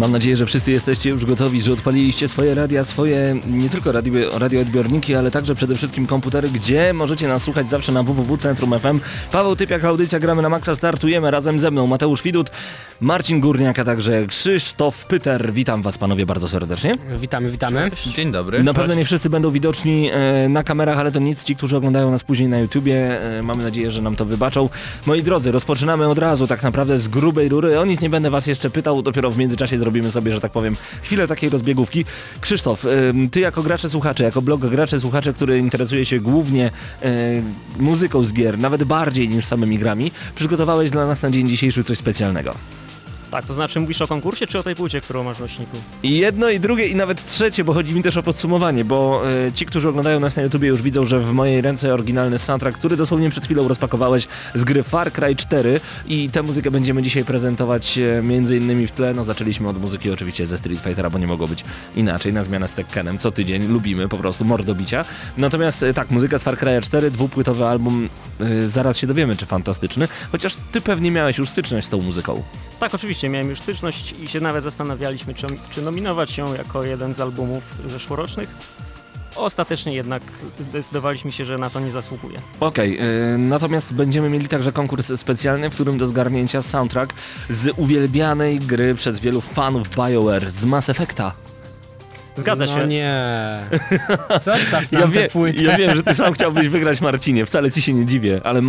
Mam nadzieję, że wszyscy jesteście już gotowi, że odpaliliście swoje radia, swoje nie tylko radio, radioodbiorniki, ale także przede wszystkim komputery, gdzie możecie nas słuchać zawsze na www.centrum.fm. Paweł Typiak, audycja Gramy na Maxa, startujemy razem ze mną Mateusz Widut, Marcin Górniak, a także Krzysztof Pyter. Witam Was panowie bardzo serdecznie. Witamy, witamy. Dzień dobry. Na pewno nie wszyscy będą widoczni e, na kamerach, ale to nic, ci, którzy oglądają nas później na YouTubie, e, mamy nadzieję, że nam to wybaczą. Moi drodzy, rozpoczynamy od razu tak naprawdę z grubej rury. O nic nie będę Was jeszcze pytał, dopiero w międzyczasie zrobimy sobie, że tak powiem, chwilę takiej rozbiegówki. Krzysztof, Ty jako gracze słuchacze, jako blog gracze słuchacze, który interesuje się głównie e, muzyką z gier, nawet bardziej niż samymi grami, przygotowałeś dla nas na dzień dzisiejszy coś specjalnego. Tak, to znaczy mówisz o konkursie czy o tej płycie, którą masz w nośniku? I jedno, i drugie, i nawet trzecie, bo chodzi mi też o podsumowanie, bo e, ci, którzy oglądają nas na YouTubie już widzą, że w mojej ręce oryginalny soundtrack, który dosłownie przed chwilą rozpakowałeś z gry Far Cry 4 i tę muzykę będziemy dzisiaj prezentować e, między innymi w tle. No zaczęliśmy od muzyki oczywiście ze Street Fightera, bo nie mogło być inaczej, na zmianę z Tekkenem co tydzień, lubimy po prostu mordobicia. Natomiast e, tak, muzyka z Far Cry 4, dwupłytowy album, zaraz się dowiemy, czy fantastyczny, chociaż ty pewnie miałeś już styczność z tą muzyką. Tak, oczywiście, miałem już styczność i się nawet zastanawialiśmy, czy, czy nominować ją jako jeden z albumów zeszłorocznych. Ostatecznie jednak zdecydowaliśmy się, że na to nie zasługuje. Okej, yy, natomiast będziemy mieli także konkurs specjalny, w którym do zgarnięcia soundtrack z uwielbianej gry przez wielu fanów BioWare z Mass Effecta. Zgadza no się. nie. Zostaw nam Ja, wie, płytę. ja wiem, że ty sam chciałbyś wygrać Marcinie, wcale ci się nie dziwię, ale y,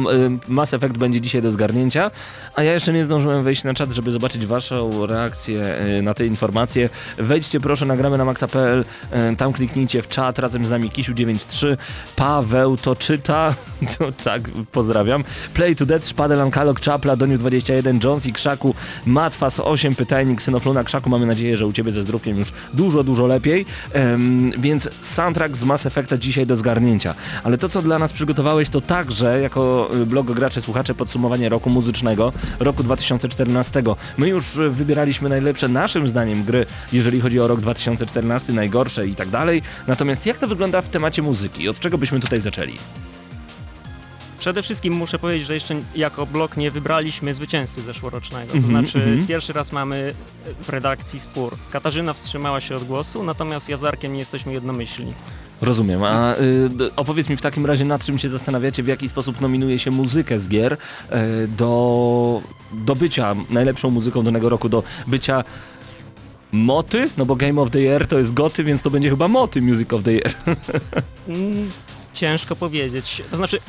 Mass Effect będzie dzisiaj do zgarnięcia, a ja jeszcze nie zdążyłem wejść na czat, żeby zobaczyć waszą reakcję y, na te informacje. Wejdźcie proszę, nagramy na maxa.pl, y, tam kliknijcie w czat razem z nami Kisiu93, Paweł to czyta, to tak, pozdrawiam, Play to Dead, Szpadel, Ankalog, Czapla, Doniu21, Jones i Krzaku, Matwas 8, Pytajnik, Synofluna, Krzaku, mamy nadzieję, że u ciebie ze zdrówkiem już dużo, dużo lepiej, Em, więc soundtrack z Mass Effecta dzisiaj do zgarnięcia. Ale to, co dla nas przygotowałeś, to także jako y, blog gracze, słuchacze podsumowanie roku muzycznego, roku 2014. My już y, wybieraliśmy najlepsze naszym zdaniem gry, jeżeli chodzi o rok 2014, najgorsze i tak dalej. Natomiast jak to wygląda w temacie muzyki? Od czego byśmy tutaj zaczęli? Przede wszystkim muszę powiedzieć, że jeszcze jako blog nie wybraliśmy zwycięzcy zeszłorocznego. To Mhm, znaczy mhm. pierwszy raz mamy w redakcji spór. Katarzyna wstrzymała się od głosu, natomiast ja z Arkiem nie jesteśmy jednomyślni. Rozumiem, a y, opowiedz mi w takim razie nad czym się zastanawiacie, w jaki sposób nominuje się muzykę z gier y, do, do bycia najlepszą muzyką danego roku, do bycia moty, no bo Game of the Year to jest goty, więc to będzie chyba moty Music of the Year. Mm, Ciężko powiedzieć. To znaczy,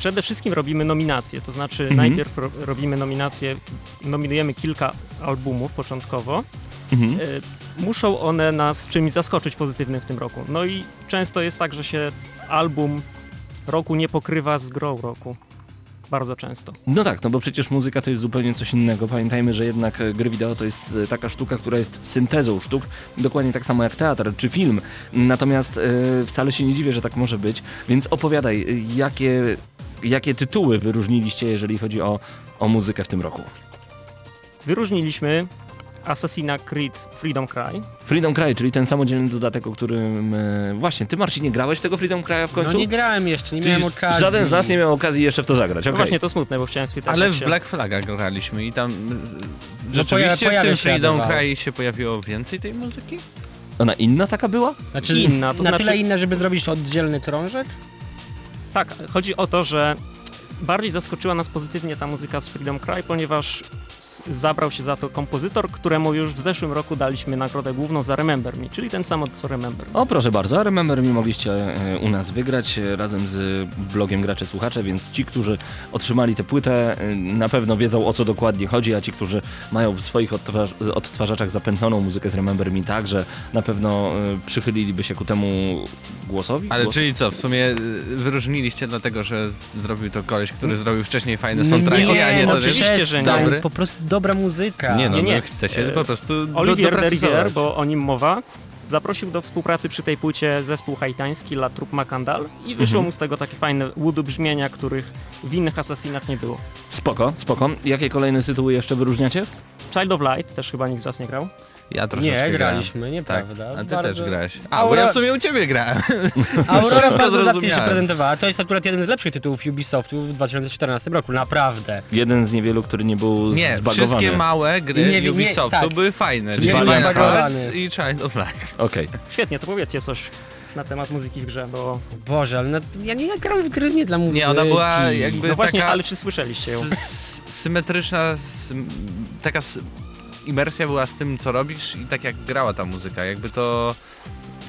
przede wszystkim robimy nominacje. To znaczy, Mhm. najpierw ro robimy nominacje, nominujemy kilka albumów początkowo. Mhm. E, muszą one nas czymś zaskoczyć pozytywnym w tym roku. No i często jest tak, że się album roku nie pokrywa z grą roku. Bardzo często. No tak, no bo przecież muzyka to jest zupełnie coś innego. Pamiętajmy, że jednak e, gry wideo to jest e, taka sztuka, która jest syntezą sztuk, dokładnie tak samo jak teatr czy film. Natomiast e, wcale się nie dziwię, że tak może być. Więc opowiadaj, jakie, jakie tytuły wyróżniliście, jeżeli chodzi o, o muzykę w tym roku? Wyróżniliśmy Assassin's Creed Freedom Cry. Freedom Cry, czyli ten samodzielny dodatek, o którym... E, właśnie, ty Marcin nie grałeś w tego Freedom Cry'a w końcu? No nie grałem jeszcze, nie Czyli miałem okazji. Żaden z nas nie miał okazji jeszcze w to zagrać, No okej. właśnie to smutne, bo chciałem spytać. Ale w się- Black Flaga graliśmy i tam No y, rzeczywiście poja- w tym pojawia Freedom. Cry się pojawiło więcej tej muzyki? Ona inna taka była? Znaczy, Inna, to na znaczy- tyle inna, żeby zrobić oddzielny krążek? Tak, chodzi o to, że bardziej zaskoczyła nas pozytywnie ta muzyka z Freedom Cry, ponieważ zabrał się za to kompozytor, któremu już w zeszłym roku daliśmy nagrodę główną za Remember Me, czyli ten sam co Remember Me. O proszę bardzo, a Remember Me mogliście e, u nas wygrać e, razem z blogiem Gracze Słuchacze, więc ci, którzy otrzymali tę płytę e, na pewno wiedzą o co dokładnie chodzi, a ci, którzy mają w swoich odtwarz odtwarzaczach zapętloną muzykę z Remember Me także na pewno przychyliliby się ku temu głosowi. Ale Głos- czyli co, w sumie wyróżniliście dlatego, że zrobił to koleś, który zrobił wcześniej fajne soundtracki, nie, a nie no to, że oczywiście, że nie. dobry. Po prostu dobra muzyka. Nie no, Nie, nie. no chce się E, po prostu Olivier. Derivier, bo o nim mowa, zaprosił do współpracy przy tej płycie zespół haitański La Troupe Macandal i wyszło Mhm. mu z tego takie fajne łudu brzmienia, których w innych Assassinach nie było. Spoko, spoko. Jakie kolejne tytuły jeszcze wyróżniacie? Child of Light też chyba nikt z was nie grał. Ja troszeczkę Nie, graliśmy, Tak, nieprawda. a ty Bardzo- też grałeś. A, bo ja w sumie u ciebie grałem. Aurora Wszystko bardzo zacnie się zrozumiałem. prezentowała. To jest akurat jeden z lepszych tytułów Ubisoftu w 2014 roku, naprawdę. Jeden z niewielu, który nie był Nie, zbagowany. wszystkie małe gry Nie, nie, Ubisoftu tak. były fajne. Czyli Final był zbagowany. Hearts i Child of Light. Okej. Świetnie, to powiedzcie coś na temat muzyki w grze, bo... Boże, ale no, ja nie gram w gry nie dla muzyki. Nie, ona była jakby No właśnie, taka ale czy słyszeliście ją? s- symetryczna, sym, taka s- imersja była z tym, co robisz i tak jak grała ta muzyka, jakby to...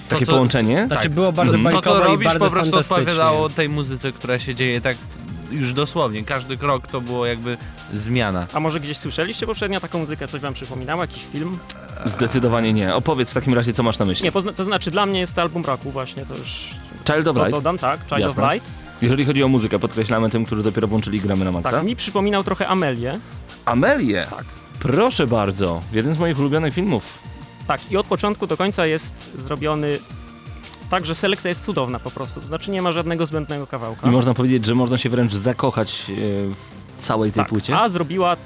to Takie co- połączenie? Znaczy tak. było bardzo Mhm. To, co robisz, po prostu odpowiadało tej muzyce, która się dzieje tak już dosłownie. Każdy krok to było jakby zmiana. A może gdzieś słyszeliście poprzednio taką muzykę, coś wam przypominało, jakiś film? Zdecydowanie nie. Opowiedz w takim razie, co masz na myśli. Nie, to znaczy dla mnie jest to album roku właśnie, to już Child of Light. dodam, tak, Child Jasne. of Light. Jeżeli chodzi o muzykę, podkreślamy tym, którzy dopiero włączyli gramy na Maxa. Tak, mi przypominał trochę Amelię. Amelię. Tak. Proszę bardzo. Jeden z moich ulubionych filmów. Tak, i od początku do końca jest zrobiony tak, że selekcja jest cudowna po prostu, to znaczy nie ma żadnego zbędnego kawałka. I można powiedzieć, że można się wręcz zakochać e, w całej tej tak. płycie. A zrobiła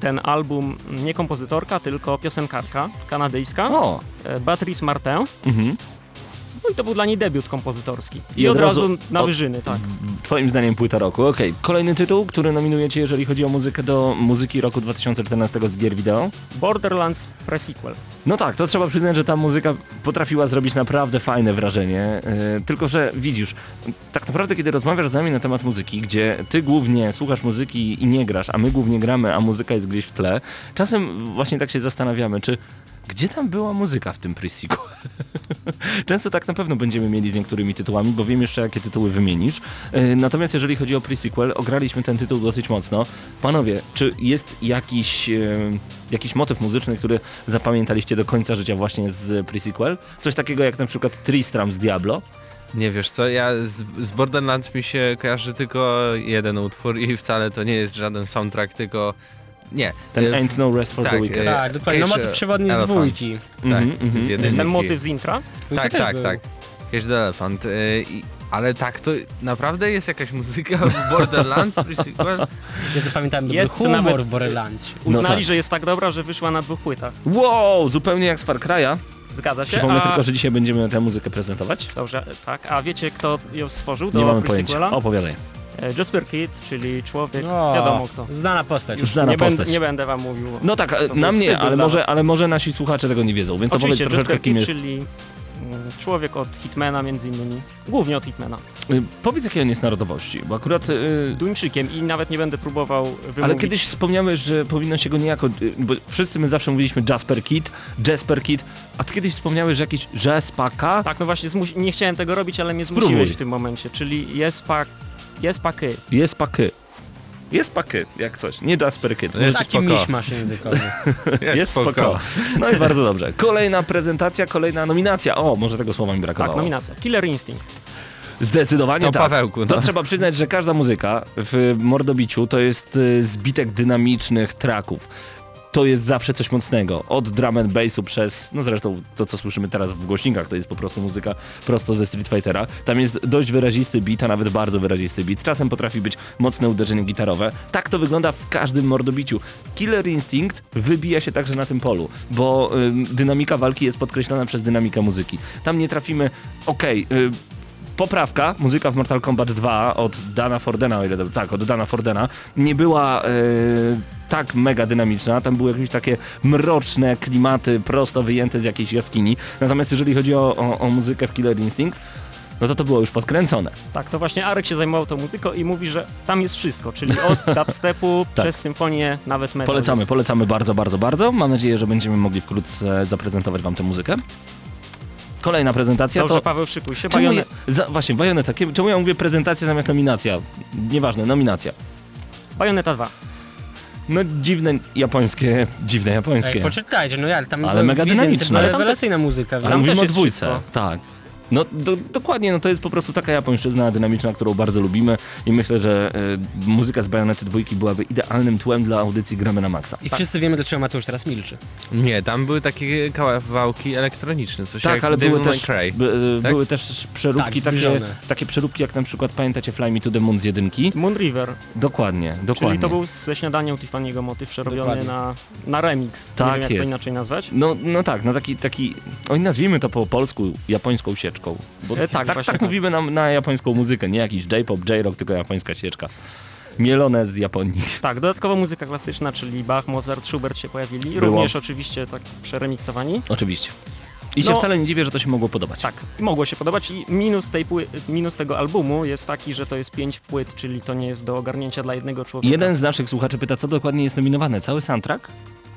ten album nie kompozytorka, tylko piosenkarka kanadyjska, O! Beatrice Martin. Mhm. No i to był dla niej debiut kompozytorski. I, I od, od razu, razu na od- wyżyny, tak. Twoim zdaniem płyta roku. Okej. Kolejny tytuł, który nominujecie, jeżeli chodzi o muzykę do muzyki roku 2014 z gier wideo. Borderlands pre-sequel. No tak, to trzeba przyznać, że ta muzyka potrafiła zrobić naprawdę fajne wrażenie. Yy, tylko, że widzisz, tak naprawdę kiedy rozmawiasz z nami na temat muzyki, gdzie ty głównie słuchasz muzyki i nie grasz, a my głównie gramy, a muzyka jest gdzieś w tle, czasem właśnie tak się zastanawiamy, czy gdzie tam była muzyka w tym pre-sequel? Często tak na pewno będziemy mieli z niektórymi tytułami, bo wiem jeszcze jakie tytuły wymienisz. Yy, Natomiast jeżeli chodzi o pre-sequel, ograliśmy ten tytuł dosyć mocno. Panowie, czy jest jakiś, yy, jakiś motyw muzyczny, który zapamiętaliście do końca życia właśnie z pre-sequel? Coś takiego jak na przykład Tristram z Diablo? Nie wiesz co, ja z, z Borderlands mi się kojarzy tylko jeden utwór i wcale to nie jest żaden soundtrack, tylko... Nie. Ten e, Ain't No Rest for the tak, Wicked. e, Tak, dokładnie. No motyw przewodni z dwójki. Tak, Mhm, mhm, z jedynki. Ten motyw z intra. Tak, też tak, był. tak. Cage the Elephant. i, ale tak, to naprawdę jest jakaś muzyka w Borderlands? Ja zapamiętałem dobry Jest humor nawet- w Borderlandsie. No Uznali, tak. że jest tak dobra, że wyszła na dwóch płytach. Wow, zupełnie jak z Far Cry'a. Zgadza się? Przypomnę A... tylko, że dzisiaj będziemy tę muzykę prezentować. Dobrze, tak. A wiecie kto ją stworzył do Nie mamy pojęcia. Opowiadaj. E, Jasper Kidd, czyli człowiek, O, wiadomo kto. Znana postać. Już znana nie, postać. będę, nie będę wam mówił. No tak, na mnie, ale może, ale może nasi słuchacze tego nie wiedzą, więc Oczywiście, opowiedz troszeczkę Jasper kim Kidd, jest. czyli mm, człowiek od Hitmana między innymi. Głównie od Hitmana. Y, Powiedz jakiej on jest narodowości, bo akurat... y, Duńczykiem i nawet nie będę próbował wymówić. Ale kiedyś wspomniałeś, że powinno się go niejako, y, bo wszyscy my zawsze mówiliśmy Jasper Kid, Jasper Kid, a ty kiedyś wspomniałeś, że jakiś Jaspaka? Tak, no właśnie zmusi... nie chciałem tego robić, ale mnie Spróbuj. zmusiłeś w tym momencie, czyli jest pak... Jest paky. Jest paky. Jest paky, jak coś, nie Jasper Kid. To jest Taki spoko. miszmasz językowy. Jest spoko. No i bardzo dobrze. Kolejna prezentacja, kolejna nominacja. O, może tego słowa mi brakowało. Tak, nominacja. Killer Instinct. Zdecydowanie To tak. Pawełku, To no. trzeba przyznać, że każda muzyka w Mordobiciu to jest y, zbitek dynamicznych traków. To jest zawsze coś mocnego. Od drum and bassu przez, no zresztą to co słyszymy teraz w głośnikach, to jest po prostu muzyka prosto ze Street Fightera. Tam jest dość wyrazisty beat, a nawet bardzo wyrazisty beat. Czasem potrafi być mocne uderzenie gitarowe. Tak to wygląda w każdym Mordobiciu. Killer Instinct wybija się także na tym polu, bo ym, dynamika walki jest podkreślona przez dynamikę muzyki. Tam nie trafimy, okej, y, poprawka, muzyka w Mortal Kombat 2 od Dana Fordena, o ile dobrze, tak, od Dana Fordena, nie była e, tak mega dynamiczna, tam były jakieś takie mroczne klimaty prosto wyjęte z jakiejś jaskini. Natomiast jeżeli chodzi o, o, o muzykę w Killer Instinct, no to to było już podkręcone. Tak, to właśnie Arek się zajmował tą muzyką i mówi, że tam jest wszystko, czyli od dubstepu Tak. przez symfonię, nawet metal. Polecamy, polecamy bardzo, bardzo, bardzo. Mam nadzieję, że będziemy mogli wkrótce zaprezentować wam tę muzykę. Kolejna prezentacja Dobrze, to... Paweł, szykuj się. Ja, Bajonet, za, właśnie, bajoneta. Czemu ja mówię prezentacja zamiast nominacja? Nieważne, nominacja. Bajoneta 2. No dziwne japońskie, dziwne japońskie. Ej, poczytajcie, no ja tam Ale mega dynamiczne. Ale tam rewelacyjna muzyka. Ale Tam mówimy o dwójce, wszystko. tak. No do, dokładnie, no to jest po prostu taka japońszczyzna dynamiczna, którą bardzo lubimy i myślę, że y, muzyka z Bajonety dwójki byłaby idealnym tłem dla audycji Gramy na Maksa. I wszyscy wiemy, dlaczego Mateusz teraz milczy. Nie, tam były takie kawałki elektroniczne, coś Tak, jak ale były też, Cry. by, y, tak? były też przeróbki, Tak, takie, takie przeróbki jak na przykład pamiętacie Fly Me to the Moon z jedynki? Moon River, Dokładnie, dokładnie. czyli to był ze śniadania Tiffany'ego motyw przerobiony na, na remix. Tak Nie wiem jak jest. to inaczej nazwać. No, no tak, no taki, taki, oj nazwijmy to po polsku japońską sieczką. Bo E, tak, tak, właśnie tak mówimy na, na japońską muzykę, nie jakiś J-pop, J-rock, tylko japońska sieczka. Mielone z Japonii. Tak, dodatkowo muzyka klasyczna, czyli Bach, Mozart, Schubert się pojawili. Było. Również oczywiście tak przeremiksowani. Oczywiście. I się No. wcale nie dziwię, że to się mogło podobać. Tak, mogło się podobać i minus, tej minus tego albumu jest taki, że to jest pięć płyt, czyli to nie jest do ogarnięcia dla jednego człowieka. Jeden z naszych słuchaczy pyta, co dokładnie jest nominowane? Cały soundtrack?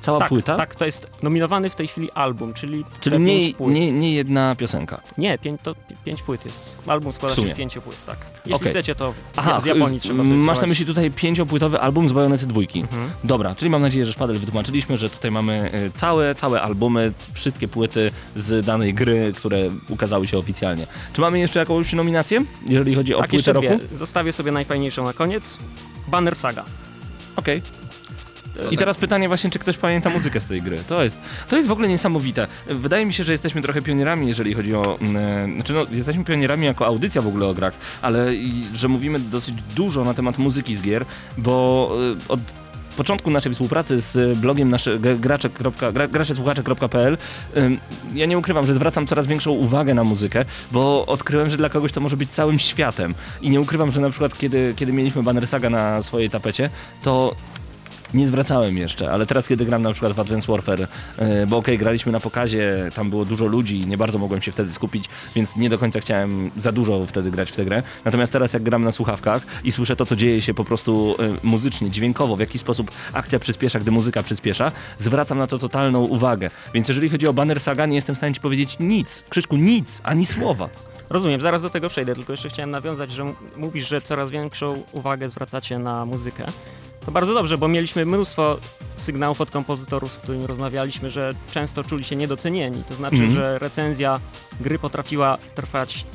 Cała tak, płyta? Tak, to jest nominowany w tej chwili album, czyli, Czyli nie, pięć płyt. nie, nie jedna piosenka. Nie, pięć, to pi- pięć płyt jest. Album składa się z pięciu płyt, tak. Jeśli Okej. chcecie, to Aha, z Japonii y, trzeba sobie Masz na myśli tutaj pięciopłytowy album z Bajonety dwójki. Mhm. Dobra, czyli mam nadzieję, że szpadel wytłumaczyliśmy, że tutaj mamy y, całe, całe albumy, wszystkie płyty z danej gry, które ukazały się oficjalnie. Czy mamy jeszcze jakąś nominację, jeżeli chodzi o Tak, płytę roku? Zostawię sobie najfajniejszą na koniec. Banner Saga. Okej. I teraz pytanie właśnie, czy ktoś pamięta muzykę z tej gry. To jest, to jest w ogóle niesamowite. Wydaje mi się, że jesteśmy trochę pionierami, jeżeli chodzi o... mm, Znaczy no, jesteśmy pionierami jako audycja w ogóle o grach, ale i, że mówimy dosyć dużo na temat muzyki z gier, bo y, od początku naszej współpracy z blogiem nasze, ja nie ukrywam, że zwracam coraz większą uwagę na muzykę, bo odkryłem, że dla kogoś to może być całym światem. I nie ukrywam, że na przykład kiedy, kiedy mieliśmy Banner Saga na swojej tapecie, to nie zwracałem jeszcze, ale teraz kiedy gram na przykład w Advance Warfare, e, bo okej, graliśmy na pokazie, tam było dużo ludzi, nie bardzo mogłem się wtedy skupić, więc nie do końca chciałem za dużo wtedy grać w tę grę. Natomiast teraz jak gram na słuchawkach i słyszę to, co dzieje się po prostu e, muzycznie, dźwiękowo, w jaki sposób akcja przyspiesza, gdy muzyka przyspiesza, zwracam na to totalną uwagę. Więc jeżeli chodzi o Banner Saga, nie jestem w stanie ci powiedzieć nic, Krzyszku, nic, ani słowa. Rozumiem, zaraz do tego przejdę, tylko jeszcze chciałem nawiązać, że mówisz, że coraz większą uwagę zwracacie na muzykę. To bardzo dobrze, bo mieliśmy mnóstwo sygnałów od kompozytorów, z którymi rozmawialiśmy, że często czuli się niedocenieni. To znaczy, Mhm. że recenzja gry potrafiła trwać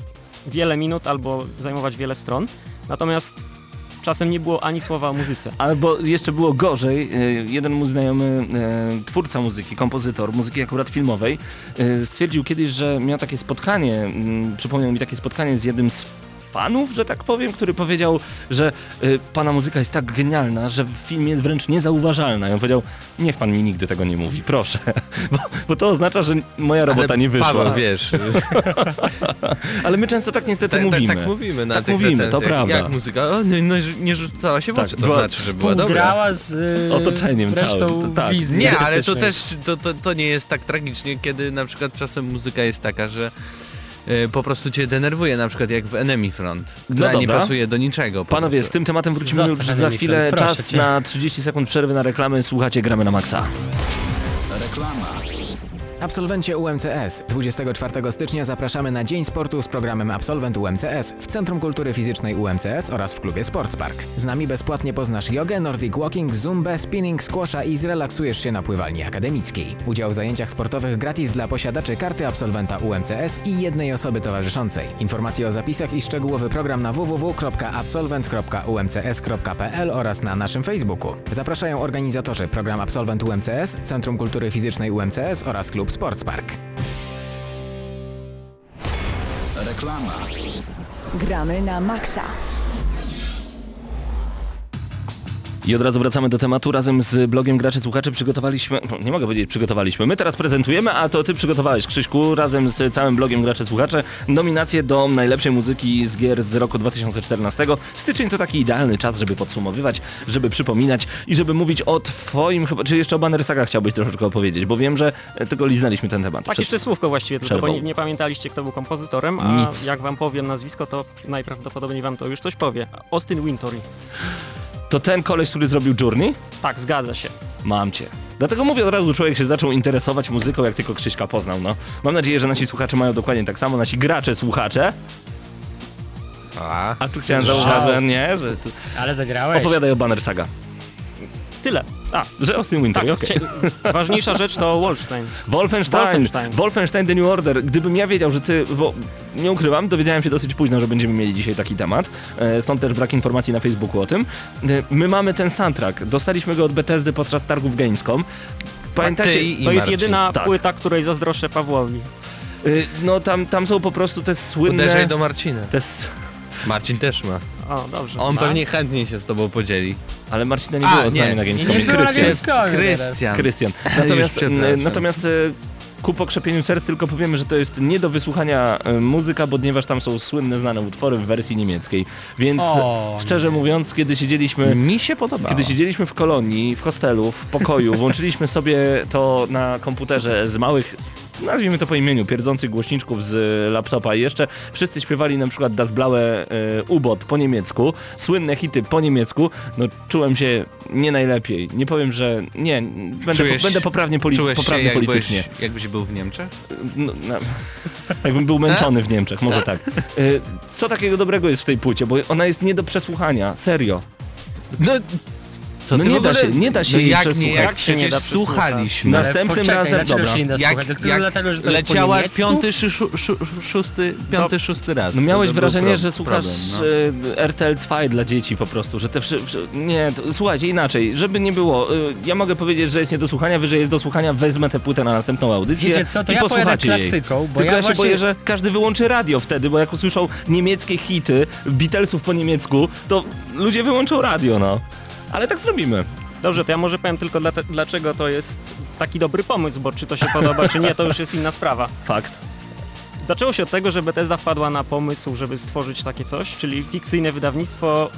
wiele minut albo zajmować wiele stron. Natomiast czasem nie było ani słowa o muzyce. Albo jeszcze było gorzej, e, jeden mój znajomy e, twórca muzyki, kompozytor muzyki akurat filmowej, e, stwierdził kiedyś, że miał takie spotkanie, mm, przypomniał mi takie spotkanie z jednym z fanów, że tak powiem, który powiedział, że e, pana muzyka jest tak genialna, że w filmie jest wręcz niezauważalna. I on powiedział, niech pan mi nigdy tego nie mówi, proszę. Bo, bo to oznacza, że moja robota Ale nie wyszła. Paweł, wiesz, Ale my często tak niestety tak, mówimy. tak, tak mówimy na Tak tych mówimy, to prawda. Jak muzyka? O, nie, no, nie rzucała się w Tak, oczy, to była znaczy, że była dobra. Z y, Otoczeniem całym, to tak. Nie, ale to też, to, to, to nie jest tak tragicznie, kiedy na przykład czasem muzyka jest taka, że po prostu cię denerwuje, na przykład jak w Enemy Front, która nie dobra. pasuje do niczego. po Panowie, z prostu. tym tematem wrócimy Zostaw już za chwilę. Czas cię. na 30 sekund przerwy na reklamy. Słuchacie, gramy na maksa. Absolwencie UMCS. 24 stycznia zapraszamy na Dzień Sportu z programem Absolwent UMCS w Centrum Kultury Fizycznej UMCS oraz w klubie Sportspark. Z nami bezpłatnie poznasz jogę, nordic walking, zumbę, spinning, squasha i zrelaksujesz się na pływalni akademickiej. Udział w zajęciach sportowych gratis dla posiadaczy karty absolwenta UMCS i jednej osoby towarzyszącej. Informacje o zapisach i szczegółowy program na www.absolwent.umcs.pl oraz na naszym Facebooku. Zapraszają organizatorzy program Absolwent UMCS, Centrum Kultury Fizycznej UMCS oraz klub Sportspark. Reklama. Gramy na maksa. I od razu wracamy do tematu. Razem z blogiem Gracze Słuchacze przygotowaliśmy, no, nie mogę powiedzieć przygotowaliśmy, my teraz prezentujemy, a to ty przygotowałeś, Krzyśku, razem z całym blogiem Gracze Słuchacze, nominacje do najlepszej muzyki z gier z roku 2014. Styczeń to taki idealny czas, żeby podsumowywać, żeby przypominać i żeby mówić o twoim, chyba, czy jeszcze o Banner Saga chciałbyś troszeczkę opowiedzieć, bo wiem, że e, tylko liznaliśmy ten temat. Tak, jeszcze słówko właściwie, tylko bo nie, nie pamiętaliście, kto był kompozytorem, a Nic. jak wam powiem nazwisko, to najprawdopodobniej wam to już coś powie. Austin Wintory. To ten koleś, który zrobił Journey? Tak, zgadza się. Mam cię. Dlatego mówię od razu, człowiek się zaczął interesować muzyką, jak tylko Krzyśka poznał, no. Mam nadzieję, że nasi słuchacze mają dokładnie tak samo, nasi gracze, słuchacze. A, A tu chciałem zauważyć, że nie, że tu... Ale zagrałeś. Opowiadaj o Banner Saga. Tyle. A, że Austin Winter, Tak, okej. cie- ważniejsza rzecz to Wolfenstein. Wolfenstein, Wolfenstein. Wolfenstein The New Order. Gdybym ja wiedział, że ty, bo nie ukrywam, dowiedziałem się dosyć późno, że będziemy mieli dzisiaj taki temat, e, stąd też brak informacji na Facebooku o tym. E, My mamy ten soundtrack, dostaliśmy go od Bethesdy podczas targów Gamescom. Pamiętacie? ty i To jest Marcin. jedyna Tak. płyta, której zazdroszczę Pawłowi. E, No tam, tam są po prostu te słynne... uderzaj do Marcina. Te. Marcin też ma. O, dobrze. On Ma. pewnie chętnie się z tobą podzieli. Ale Marcina nie A, było z nie. nami na Nie, Gamescomie. nie było na Krystian. Gamescomie. Krystian. Natomiast, przepraszam. n- natomiast e, ku pokrzepieniu serc tylko powiemy, że to jest nie do wysłuchania e, muzyka, ponieważ tam są słynne, znane utwory w wersji niemieckiej. Więc O, szczerze mówiąc, kiedy siedzieliśmy... Mi się podobało. Kiedy siedzieliśmy w kolonii, w hostelu, w pokoju, włączyliśmy sobie to na komputerze z małych, nazwijmy to po imieniu, pierdzących głośniczków z laptopa i jeszcze wszyscy śpiewali na przykład Das Blaue e, U-Boot po niemiecku, słynne hity po niemiecku, no czułem się nie najlepiej. Nie powiem, że nie, będę, Czujesz- po, będę poprawnie, poli- poprawny jakbyś, politycznie. jakbyś był w Niemczech? No, no, jakbym był męczony w Niemczech, może tak. E, Co takiego dobrego jest w tej płycie, bo ona jest nie do przesłuchania, serio. No, co No nie da się- nie da się no jej jak przesłuchać. nie, jak Jak się nie da słuchaliśmy. Następnym poczekaj, razem, dobra. się nie da Jak? Tylko jak dlatego, że leciała piąty, szy, szu, szu, szósty, piąty, szósty raz. No miałeś wrażenie, pro- że słuchasz problem, no. e, RTL 2 dla dzieci po prostu, że te wszy, wszy, Nie, to, słuchajcie, inaczej, żeby nie było, y, ja mogę powiedzieć, że jest nie do słuchania, wyżej jest do słuchania, wezmę tę płytę na następną audycję Wiecie co, to i ja posłuchacie jej. klasyką, bo Tylko ja, ja się właśnie... boję, że każdy wyłączy radio wtedy, bo jak usłyszą niemieckie hity, Beatlesów po niemiecku, to ludzie wyłączą radio, no. Ale tak zrobimy. Dobrze, to ja może powiem tylko dlaczego to jest taki dobry pomysł, bo czy to się podoba, czy nie, to już jest inna sprawa. Fakt. Zaczęło się od tego, że Bethesda wpadła na pomysł, żeby stworzyć takie coś, czyli fikcyjne wydawnictwo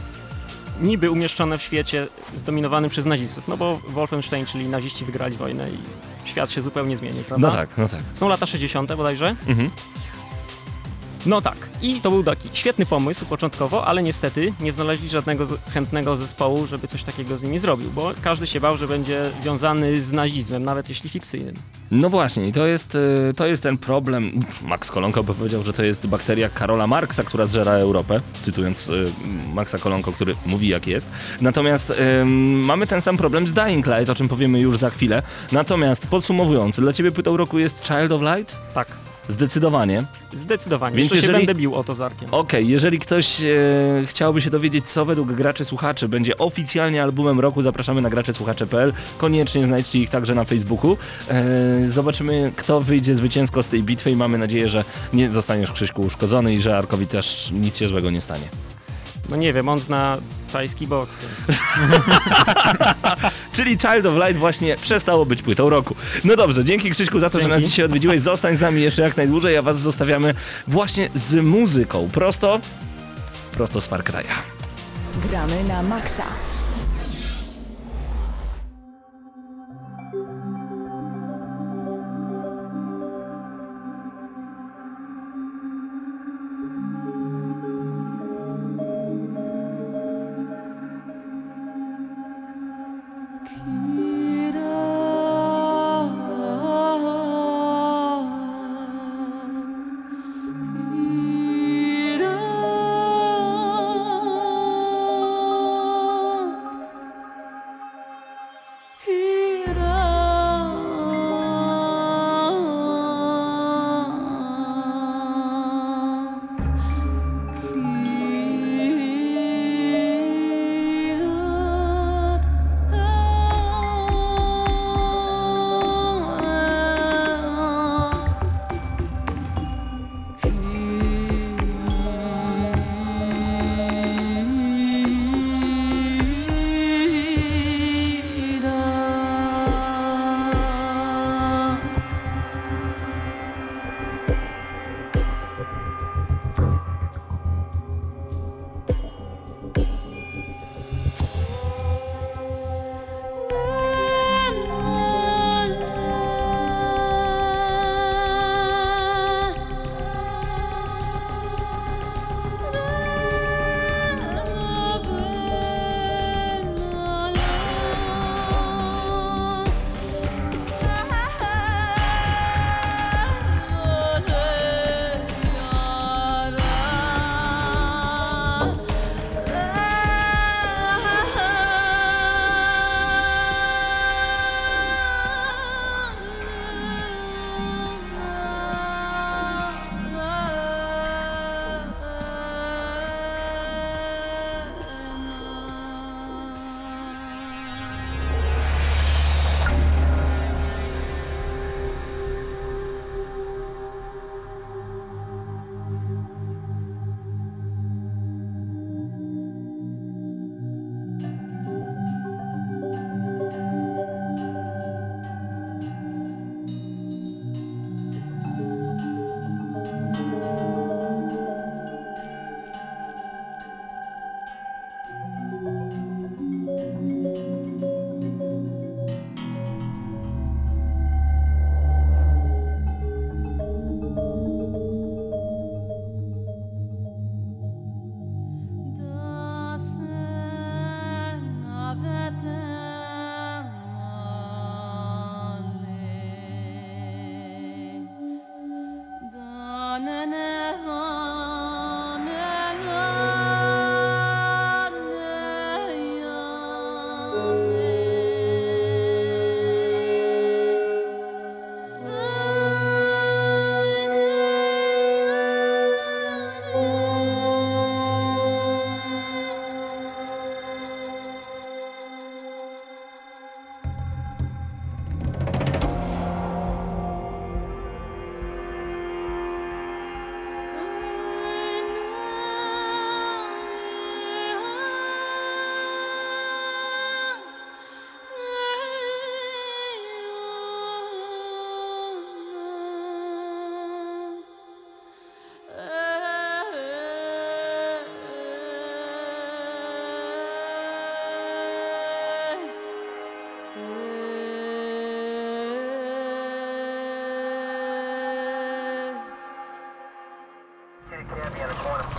niby umieszczone w świecie zdominowanym przez nazistów, no bo Wolfenstein, czyli naziści wygrali wojnę i świat się zupełnie zmienił, prawda? No tak, no tak. Są lata 60. bodajże? Mhm. No tak. I to był taki świetny pomysł początkowo, ale niestety nie znaleźli żadnego chętnego zespołu, żeby coś takiego z nimi zrobił, bo każdy się bał, że będzie wiązany z nazizmem, nawet jeśli fikcyjnym. No właśnie, i to jest, y, to jest ten problem. Max Kolonko powiedział, że to jest bakteria Karola Marksa, która zżera Europę, cytując y, Maxa Kolonko, który mówi jak jest. Natomiast ym, mamy ten sam problem z Dying Light, o czym powiemy już za chwilę. Natomiast podsumowując, dla Ciebie płytą roku jest Child of Light? Tak, Zdecydowanie. zdecydowanie. Więc Jeszcze jeżeli- się będę bił o to zarkiem. Okej, jeżeli ktoś e, chciałby się dowiedzieć, co według graczy słuchaczy będzie oficjalnie albumem roku, zapraszamy na graczesłuchacze.pl. Koniecznie znajdźcie ich także na Facebooku. E, zobaczymy, kto wyjdzie zwycięsko z tej bitwy i mamy nadzieję, że nie zostaniesz Krzyśku uszkodzony i że Arkowi też nic się złego nie stanie. No nie wiem, on zna tajski boks. Więc... Czyli Child of Light właśnie przestało być płytą roku. No dobrze, dzięki Krzyśku za to, że nas Dzięki. dzisiaj odwiedziłeś. Zostań z nami jeszcze jak najdłużej, a was zostawiamy właśnie z muzyką. Prosto, prosto z Far Cry'a. Gramy na maksa.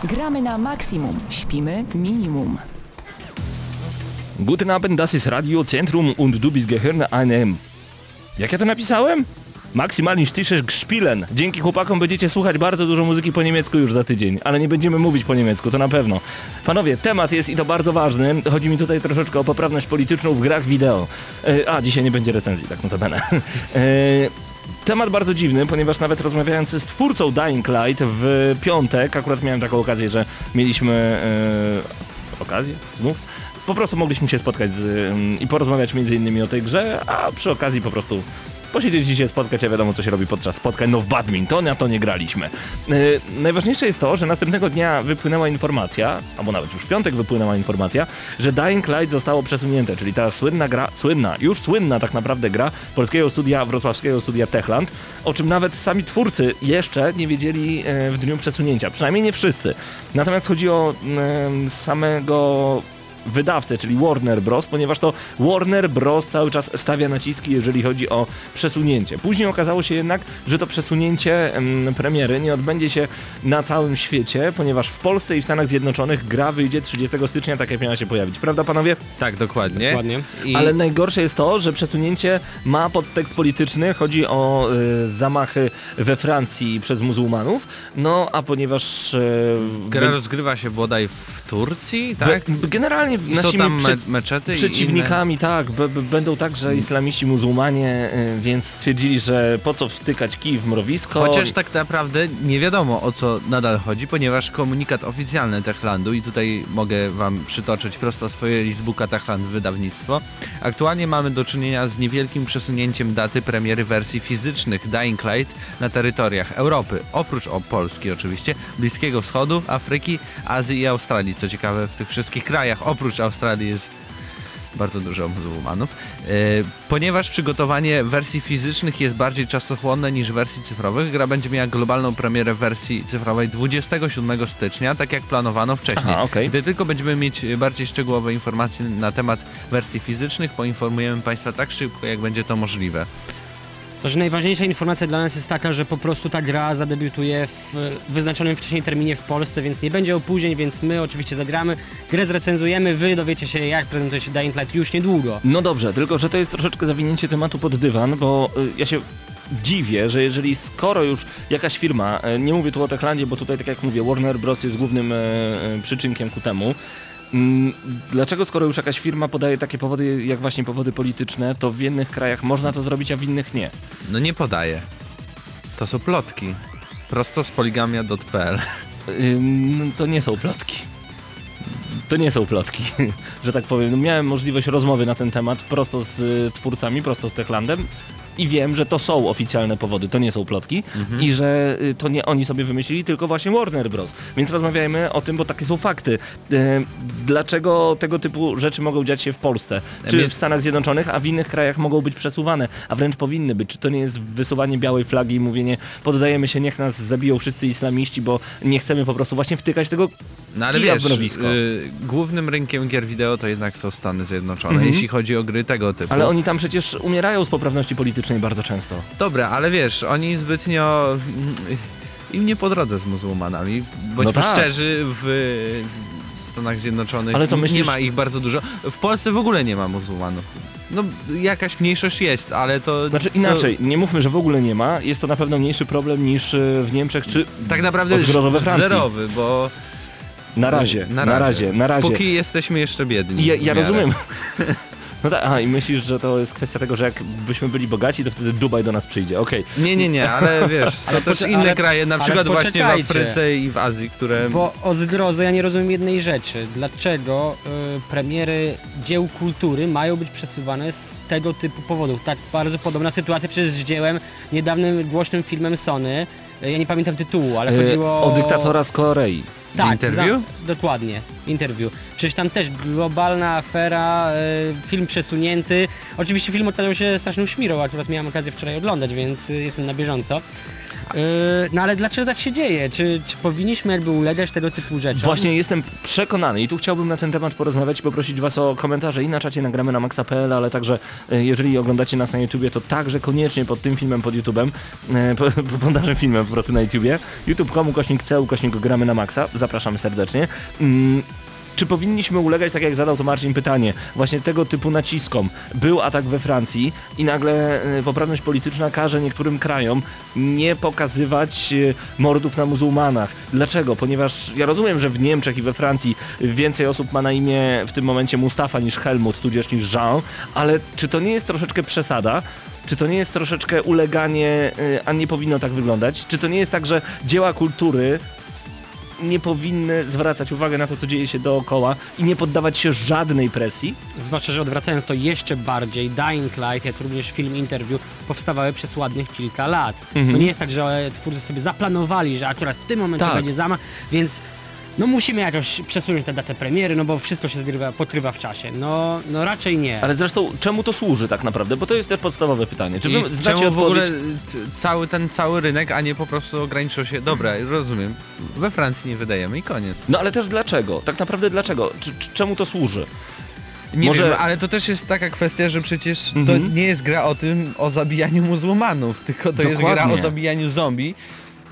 Gramy na maksimum, śpimy minimum. Guten Abend, das ist Radio Zentrum und du bist Gehirn einem... Jak ja to napisałem? Maksymalnie sztyszesz gszpilen. Dzięki chłopakom będziecie słuchać bardzo dużo muzyki po niemiecku już za tydzień, ale nie będziemy mówić po niemiecku, to na pewno. Panowie, temat jest i to bardzo ważny. Chodzi mi tutaj troszeczkę o poprawność polityczną w grach wideo. E, a, dzisiaj nie będzie recenzji, tak notabene. E, Temat bardzo dziwny, ponieważ nawet rozmawiając z twórcą Dying Light w piątek, akurat miałem taką okazję, że mieliśmy e, okazję? Znów, po prostu mogliśmy się spotkać z, ym, i porozmawiać między innymi o tej grze, a przy okazji po prostu posiedzieć i się spotkać, a wiadomo co się robi podczas spotkań, no w badminton, a to nie graliśmy. Yy, najważniejsze jest to, że następnego dnia wypłynęła informacja, albo nawet już w piątek wypłynęła informacja, że Dying Light zostało przesunięte, czyli ta słynna gra, słynna, już słynna tak naprawdę gra polskiego studia, wrocławskiego studia Techland, o czym nawet sami twórcy jeszcze nie wiedzieli e, w dniu przesunięcia, przynajmniej nie wszyscy. Natomiast chodzi o em, samego wydawcę, czyli Warner Bros., ponieważ to Warner Bros. cały czas stawia naciski, jeżeli chodzi o przesunięcie. Później okazało się jednak, że to przesunięcie em, premiery nie odbędzie się na całym świecie, ponieważ w Polsce i w Stanach Zjednoczonych gra wyjdzie 30 stycznia, tak jak miała się pojawić. Prawda panowie? Tak, dokładnie. Dokładnie. I Ale najgorsze jest to, że przesunięcie ma podtekst polityczny, chodzi o y, zamachy we Francji przez muzułmanów, no a ponieważ... Y, gra rozgrywa się bodaj w Turcji, tak? Be- Generalnie naszymi tam me meczety przeciwnikami, tak, będą także islamiści, muzułmanie, y, więc stwierdzili, że po co wtykać kij w mrowisko. Chociaż tak naprawdę nie wiadomo o co nadal chodzi, ponieważ komunikat oficjalny Techlandu i tutaj mogę wam przytoczyć prosto swoje Lizbooka Techland wydawnictwo. Aktualnie mamy do czynienia z niewielkim przesunięciem daty premiery wersji fizycznych Dying Light na terytoriach Europy, oprócz o Polski oczywiście, Bliskiego Wschodu, Afryki, Azji i Australii. Co ciekawe w tych wszystkich krajach oprócz Australii jest bardzo dużo muzułmanów, e, ponieważ przygotowanie wersji fizycznych jest bardziej czasochłonne niż wersji cyfrowych. Gra będzie miała globalną premierę wersji cyfrowej 27 stycznia, tak jak planowano wcześniej. Aha, okej. Gdy tylko będziemy mieć bardziej szczegółowe informacje na temat wersji fizycznych, poinformujemy Państwa tak szybko, jak będzie to możliwe. Że najważniejsza informacja dla nas jest taka, że po prostu ta gra zadebiutuje w wyznaczonym wcześniej terminie w Polsce, więc nie będzie opóźnień, więc my oczywiście zagramy, grę zrecenzujemy, wy dowiecie się jak prezentuje się Dying Light już niedługo. No dobrze, tylko że to jest troszeczkę zawinięcie tematu pod dywan, bo y, ja się dziwię, że jeżeli skoro już jakaś firma, e, nie mówię tu o Techlandzie, bo tutaj tak jak mówię, Warner Bros. jest głównym e, przyczynkiem ku temu, Dlaczego skoro już jakaś firma podaje takie powody jak właśnie powody polityczne, to w jednych krajach można to zrobić, a w innych nie? No nie podaję. To są plotki. Prosto z poligamia.pl to nie są plotki. To nie są plotki, że tak powiem. Miałem możliwość rozmowy na ten temat prosto z y, twórcami, prosto z Techlandem i wiem, że to są oficjalne powody, to nie są plotki i że y, to nie oni sobie wymyślili, tylko właśnie Warner Bros. Więc rozmawiajmy o tym, bo takie są fakty. Y, Dlaczego tego typu rzeczy mogą dziać się w Polsce, czy w Stanach Zjednoczonych, a w innych krajach mogą być przesuwane, a wręcz powinny być. Czy to nie jest wysuwanie białej flagi i mówienie, poddajemy się, niech nas zabiją wszyscy islamiści, bo nie chcemy po prostu właśnie wtykać tego No ale wiesz, w mrowisko. y, głównym rynkiem gier wideo to jednak są Stany Zjednoczone, Mhm. jeśli chodzi o gry tego typu. Ale oni tam przecież umierają z poprawności politycznej bardzo często. Dobra, ale wiesz, oni zbytnio... mm, Im nie po drodze z muzułmanami. Bądźmy No tak. szczerzy, w Stanach Zjednoczonych Ale to myślisz- nie ma ich bardzo dużo. W Polsce w ogóle nie ma muzułmanów. No jakaś mniejszość jest, ale to... Znaczy to- inaczej, nie mówmy, że w ogóle nie ma, jest to na pewno mniejszy problem niż y, w Niemczech czy Tak naprawdę we Francji. zerowy, bo... na razie, na razie, na razie. Póki jesteśmy jeszcze biedni. Ja, ja rozumiem. No tak, aha, i myślisz, że to jest kwestia tego, że jakbyśmy byli bogaci, to wtedy Dubaj do nas przyjdzie, okej. Nie, nie, nie, ale wiesz, są Ale też poczek- inne ale- kraje, na ale przykład właśnie w poczekajcie. Afryce i w Azji, które... Bo o zgrozę ja nie rozumiem jednej rzeczy. Dlaczego y, premiery dzieł kultury mają być przesuwane z tego typu powodów? Tak bardzo podobna sytuacja przecież z dziełem, niedawnym głośnym filmem Sony. Y, Ja nie pamiętam tytułu, ale Y, chodziło O dyktatora z Korei. Tak, Interview? Za, dokładnie, interview. Przecież tam też globalna afera, y, film przesunięty. Oczywiście film okazał się straszną szmirą, akurat miałem okazję wczoraj oglądać, więc y, jestem na bieżąco. Yy, no ale dlaczego tak się dzieje? Czy, czy powinniśmy jakby ulegać tego typu rzeczom? Właśnie jestem przekonany i tu chciałbym na ten temat porozmawiać i poprosić Was o komentarze i na czacie nagramy na maxa.pl, ale także e, jeżeli oglądacie nas na YouTubie, to także koniecznie pod tym filmem, pod YouTubem, po- pod naszym filmem po prostu na YouTubie, youtube.com ukośnik C, ukośnik gramy na maxa, zapraszamy serdecznie. Czy powinniśmy ulegać, tak jak zadał to Marcin pytanie, właśnie tego typu naciskom? Był atak we Francji i nagle e, poprawność polityczna każe niektórym krajom nie pokazywać e, mordów na muzułmanach. Dlaczego? Ponieważ ja rozumiem, że w Niemczech i we Francji więcej osób ma na imię w tym momencie Mustafa niż Helmut, tudzież niż Jean, ale czy to nie jest troszeczkę przesada? Czy to nie jest troszeczkę uleganie, e, a nie powinno tak wyglądać? Czy to nie jest tak, że dzieła kultury nie powinny zwracać uwagi na to, co dzieje się dookoła i nie poddawać się żadnej presji? Zwłaszcza, że odwracając to jeszcze bardziej, Dying Light, jak również film Interview powstawały przez ładnych kilka lat. Mhm. To nie jest tak, że twórcy sobie zaplanowali, że akurat w tym momencie Tak. będzie zamach, więc no musimy jakoś przesunąć tę datę premiery, no bo wszystko się zgrywa, pokrywa w czasie. No, no raczej nie. Ale zresztą czemu to służy tak naprawdę? Bo to jest też podstawowe pytanie. Czy I wy znacie czemu w ogóle odpowiedź? cały ten cały rynek, a nie po prostu ograniczył się, dobra, rozumiem, we Francji nie wydajemy i koniec. No ale też dlaczego? Tak naprawdę dlaczego? Czy, czy, czemu to służy? Nie Może- wiem, ale to też jest taka kwestia, że przecież Mhm. to nie jest gra o tym, o zabijaniu muzułmanów, tylko to jest gra Dokładnie. o zabijaniu zombie.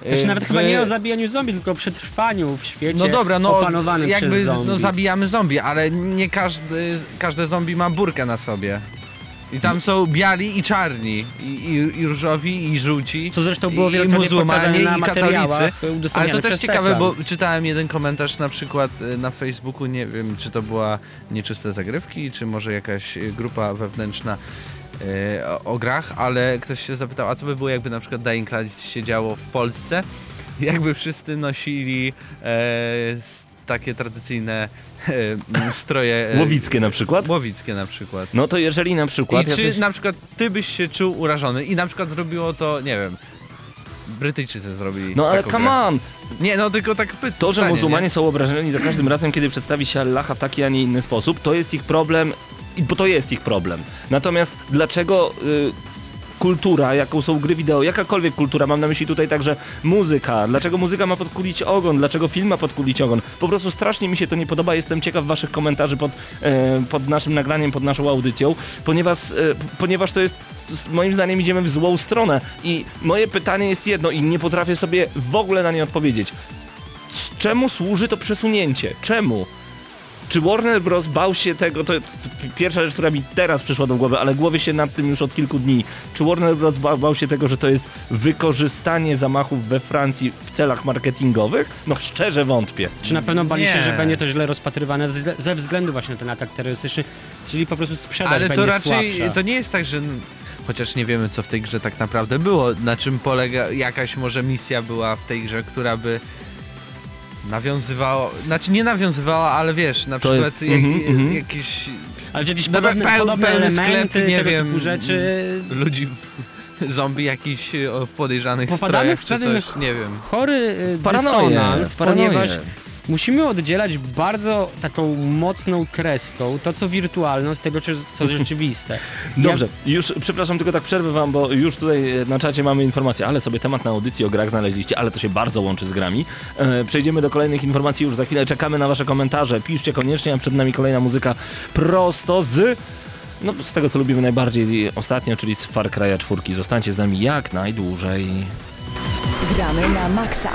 Znaczy nawet w- chyba nie o zabijaniu zombie, tylko o przetrwaniu w świecie No dobra, no opanowanym jakby przez zombie. no, zabijamy zombie, ale nie każdy, każde zombie ma burkę na sobie. I tam są biali i czarni, i, i, i różowi, i żółci. Co zresztą było i, muzułmanie, i katolicy. Ale to też ciekawe, bo czytałem jeden komentarz na przykład y, na Facebooku, nie wiem czy to była nieczyste zagrywki, czy może jakaś y, grupa wewnętrzna o, o grach, ale ktoś się zapytał, a co by było jakby na przykład Dying Light się działo w Polsce, jakby wszyscy nosili e, takie tradycyjne e, stroje e, Łowickie na przykład? łowickie na przykład. No to jeżeli na I przykład... czy jacyś- na przykład ty byś się czuł urażony i na przykład zrobiło to, nie wiem, Brytyjczycy zrobili No ale come on! Nie, no tylko tak pytam. To, że muzułmanie są obrażeni za każdym razem, kiedy przedstawi się Allaha w taki, a nie inny sposób, to jest ich problem, i- bo to jest ich problem. Natomiast dlaczego y, kultura, jaką są gry wideo, jakakolwiek kultura, mam na myśli tutaj także muzyka, dlaczego muzyka ma podkulić ogon, dlaczego film ma podkulić ogon, po prostu strasznie mi się to nie podoba, jestem ciekaw waszych komentarzy pod, e, pod naszym nagraniem, pod naszą audycją, ponieważ, e, ponieważ to jest moim zdaniem idziemy w złą stronę i moje pytanie jest jedno i nie potrafię sobie w ogóle na nie odpowiedzieć. Czemu służy to przesunięcie? Czemu? Czy Warner Bros. bał się tego, to, to pierwsza rzecz, która mi teraz przyszła do głowy, ale głowy się nad tym już od kilku dni. Czy Warner Bros. Ba bał się tego, że to jest wykorzystanie zamachów we Francji w celach marketingowych? No szczerze wątpię. Czy na pewno bali się, Nie. że będzie to źle rozpatrywane ze względu właśnie na ten atak terrorystyczny, czyli po prostu sprzedaż Ale będzie to raczej, słabsza. to nie jest tak, że... Chociaż nie wiemy, co w tej grze tak naprawdę było, na czym polega, jakaś może misja była w tej grze, która by nawiązywała, znaczy nie nawiązywała, ale wiesz, na To przykład jest- jak, mhm, mhm. jakiś Ale jakieś podobne, peł- podobne pełny elementy, sklep, nie wiem, rzeczy... ludzi, zombie jakiś o podejrzanych Popadamy strojach w czy coś, nie wiem. chory y, Paranoję, dysonans, paranoję. Musimy oddzielać bardzo taką mocną kreską to, co wirtualne od tego, co rzeczywiste. Dobrze, już przepraszam, tylko tak przerwę wam, bo już tutaj e, na czacie mamy informację, ale sobie temat na audycji o grach znaleźliście, ale to się bardzo łączy z grami. E, przejdziemy do kolejnych informacji już za chwilę, czekamy na wasze komentarze, piszcie koniecznie, a przed nami kolejna muzyka prosto z... No, z tego co lubimy najbardziej ostatnio, czyli z Far Cry'a 4. Zostańcie z nami jak najdłużej. Gramy na maksa.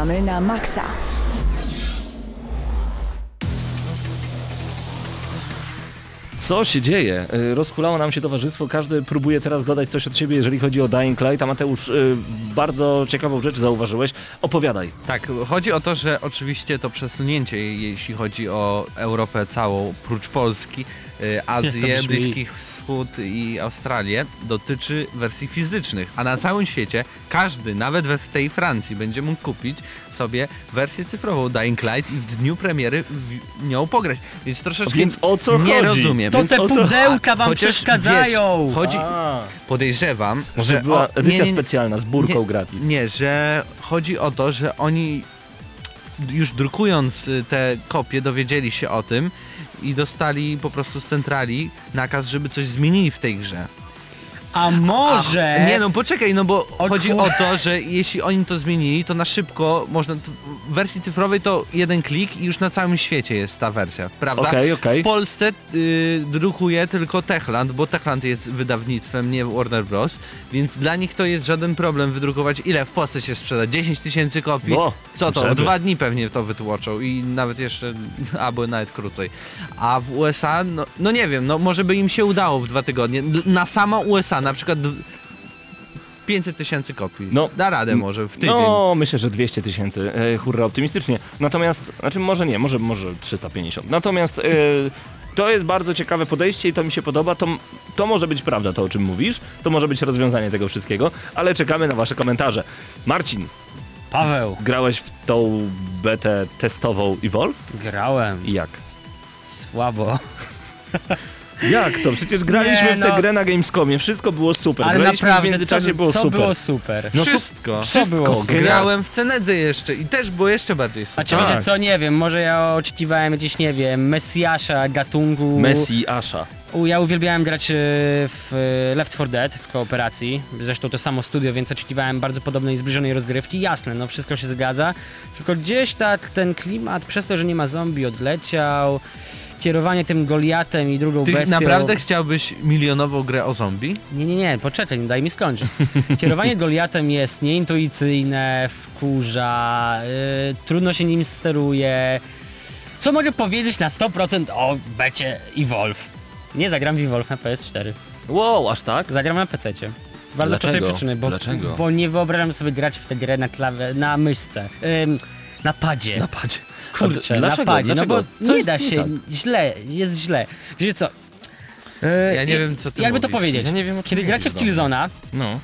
Gramy na maksa. Co się dzieje? Y, Rozkulało nam się towarzystwo, każdy próbuje teraz dodać coś od siebie, jeżeli chodzi o Dying Light, a Mateusz, y, bardzo ciekawą rzecz zauważyłeś. Opowiadaj. Tak, chodzi o to, że oczywiście to przesunięcie, jeśli chodzi o Europę całą, prócz Polski, y, Azję, brzmi. Bliski Wschód i Australię, dotyczy wersji fizycznych. A na całym świecie każdy, nawet we w tej Francji, będzie mógł kupić sobie wersję cyfrową Dying Light i w dniu premiery w nią pograć. Więc troszeczkę Więc o co nie chodzi? rozumiem. To Więc te o co- pudełka wam Chociaż, przeszkadzają! Wiesz, chodzi, A, podejrzewam, może że... była o- edycja specjalna z burką nie, gratis. Nie, że chodzi o to, że oni już drukując y, te kopie dowiedzieli się o tym i dostali po prostu z centrali nakaz, żeby coś zmienili w tej grze. A może... Nie no, poczekaj, no bo O chodzi kur- o to, że jeśli oni to zmienili, to na szybko można, w wersji cyfrowej to jeden klik i już na całym świecie jest ta wersja, prawda? Okej, okej. W Polsce y, drukuje tylko Techland, bo Techland jest wydawnictwem, nie Warner Bros. Więc dla nich to jest żaden problem wydrukować. Ile w Polsce się sprzeda? 10 tysięcy kopii? No, Co to? W dwa dni pewnie to wytłoczą i nawet jeszcze, albo nawet krócej. A w USA, no, no nie wiem, no może by im się udało w dwa tygodnie. Na sama USA na przykład d- 500 tysięcy kopii. No, da radę może w tydzień. No, myślę, że 200 tysięcy, e, hurra, optymistycznie. Natomiast, znaczy może nie, może, może 350. Natomiast e, to jest bardzo ciekawe podejście i to mi się podoba. To, to może być prawda, to o czym mówisz. To może być rozwiązanie tego wszystkiego, ale czekamy na wasze komentarze. Marcin, Paweł, grałeś w tą betę testową Evolve? grałem. I jak? Słabo. Jak to? Przecież graliśmy Nie, w tę no. grę na Gamescomie, wszystko było super. Ale graliśmy w naprawdę, międzyczasie co, było co super. było super? No, Wszystko. Wszystko, było super? gra- Grałem w Cenedze jeszcze i też było jeszcze bardziej super. Znaczy Tak. wiecie co, nie wiem, może ja oczekiwałem gdzieś, nie wiem, Mesjasza, gatunku... Messi, Asha. U, ja uwielbiałem grać e, w e, Left 4 Dead w kooperacji, zresztą to samo studio, więc oczekiwałem bardzo podobnej, zbliżonej rozgrywki. Jasne, no wszystko się zgadza, tylko gdzieś tak ten klimat, przez to, że nie ma zombie, odleciał, kierowanie tym Goliatem i drugą Ty bestią... naprawdę chciałbyś milionową grę o zombie? Nie, nie, nie, poczekaj, nie daj mi skończyć. Kierowanie Goliatem jest nieintuicyjne, wkurza, yy, trudno się nim steruje. Co mogę powiedzieć na 100% o becie Evolve? Nie zagram w Evolve na PS4, Wow, aż tak? zagram na PC. Z bardzo Dlaczego? prostej przyczyny, bo, Dlaczego? bo nie wyobrażam sobie grać w tę grę na klawe, na myszce, ym, na padzie. Na padzie. Kurczę, A d- na dlaczego? padzie, Dlaczego? no bo Co nie da nie się, tak? źle, jest źle. Wiecie co? Ja nie wiem, co ty Jakby to mówisz. powiedzieć, Ja nie wiem, o czym kiedy mówisz gracie w. Killzona, No,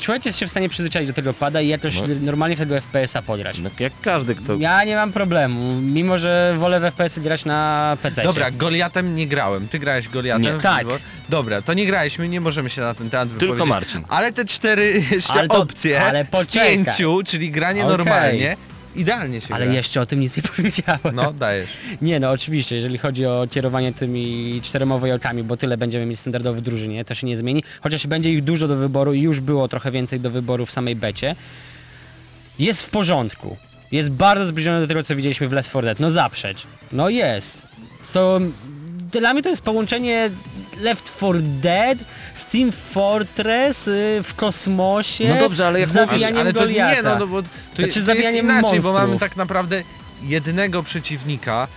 człowiek jest się w stanie przyzwyczaić do tego pada i jakoś No. normalnie w tego FPS-a pograć. no jak każdy, kto... Ja nie mam problemu, mimo że wolę w FPS-y grać na PC. Dobra, Goliatem nie grałem. Ty grałeś Goliatem? Nie. Tak. Dobra, to nie graliśmy, nie możemy się na ten temat Tylko wypowiedzieć. Marcin. Ale te cztery jeszcze Ale to- opcje ale z poczekaj. pięciu, czyli granie Okej. normalnie, idealnie się Ale gra. jeszcze o tym nic nie powiedziałem. No, dajesz. Nie no, oczywiście, jeżeli chodzi o kierowanie tymi czterema wojakami, bo tyle będziemy mieć standardowo w drużynie, to się nie zmieni, chociaż będzie ich dużo do wyboru i już było trochę więcej do wyboru w samej becie. Jest w porządku. Jest bardzo zbliżony do tego, co widzieliśmy w Left 4 Dead. No zaprzeć. No jest. To dla mnie to jest połączenie Left 4 Dead z Team Fortress y, w kosmosie No dobrze, ale jak z mówisz, ale to Goliata. nie, no, no bo to, Znaczy to jest inaczej, bo mamy monstrów. tak naprawdę jednego przeciwnika,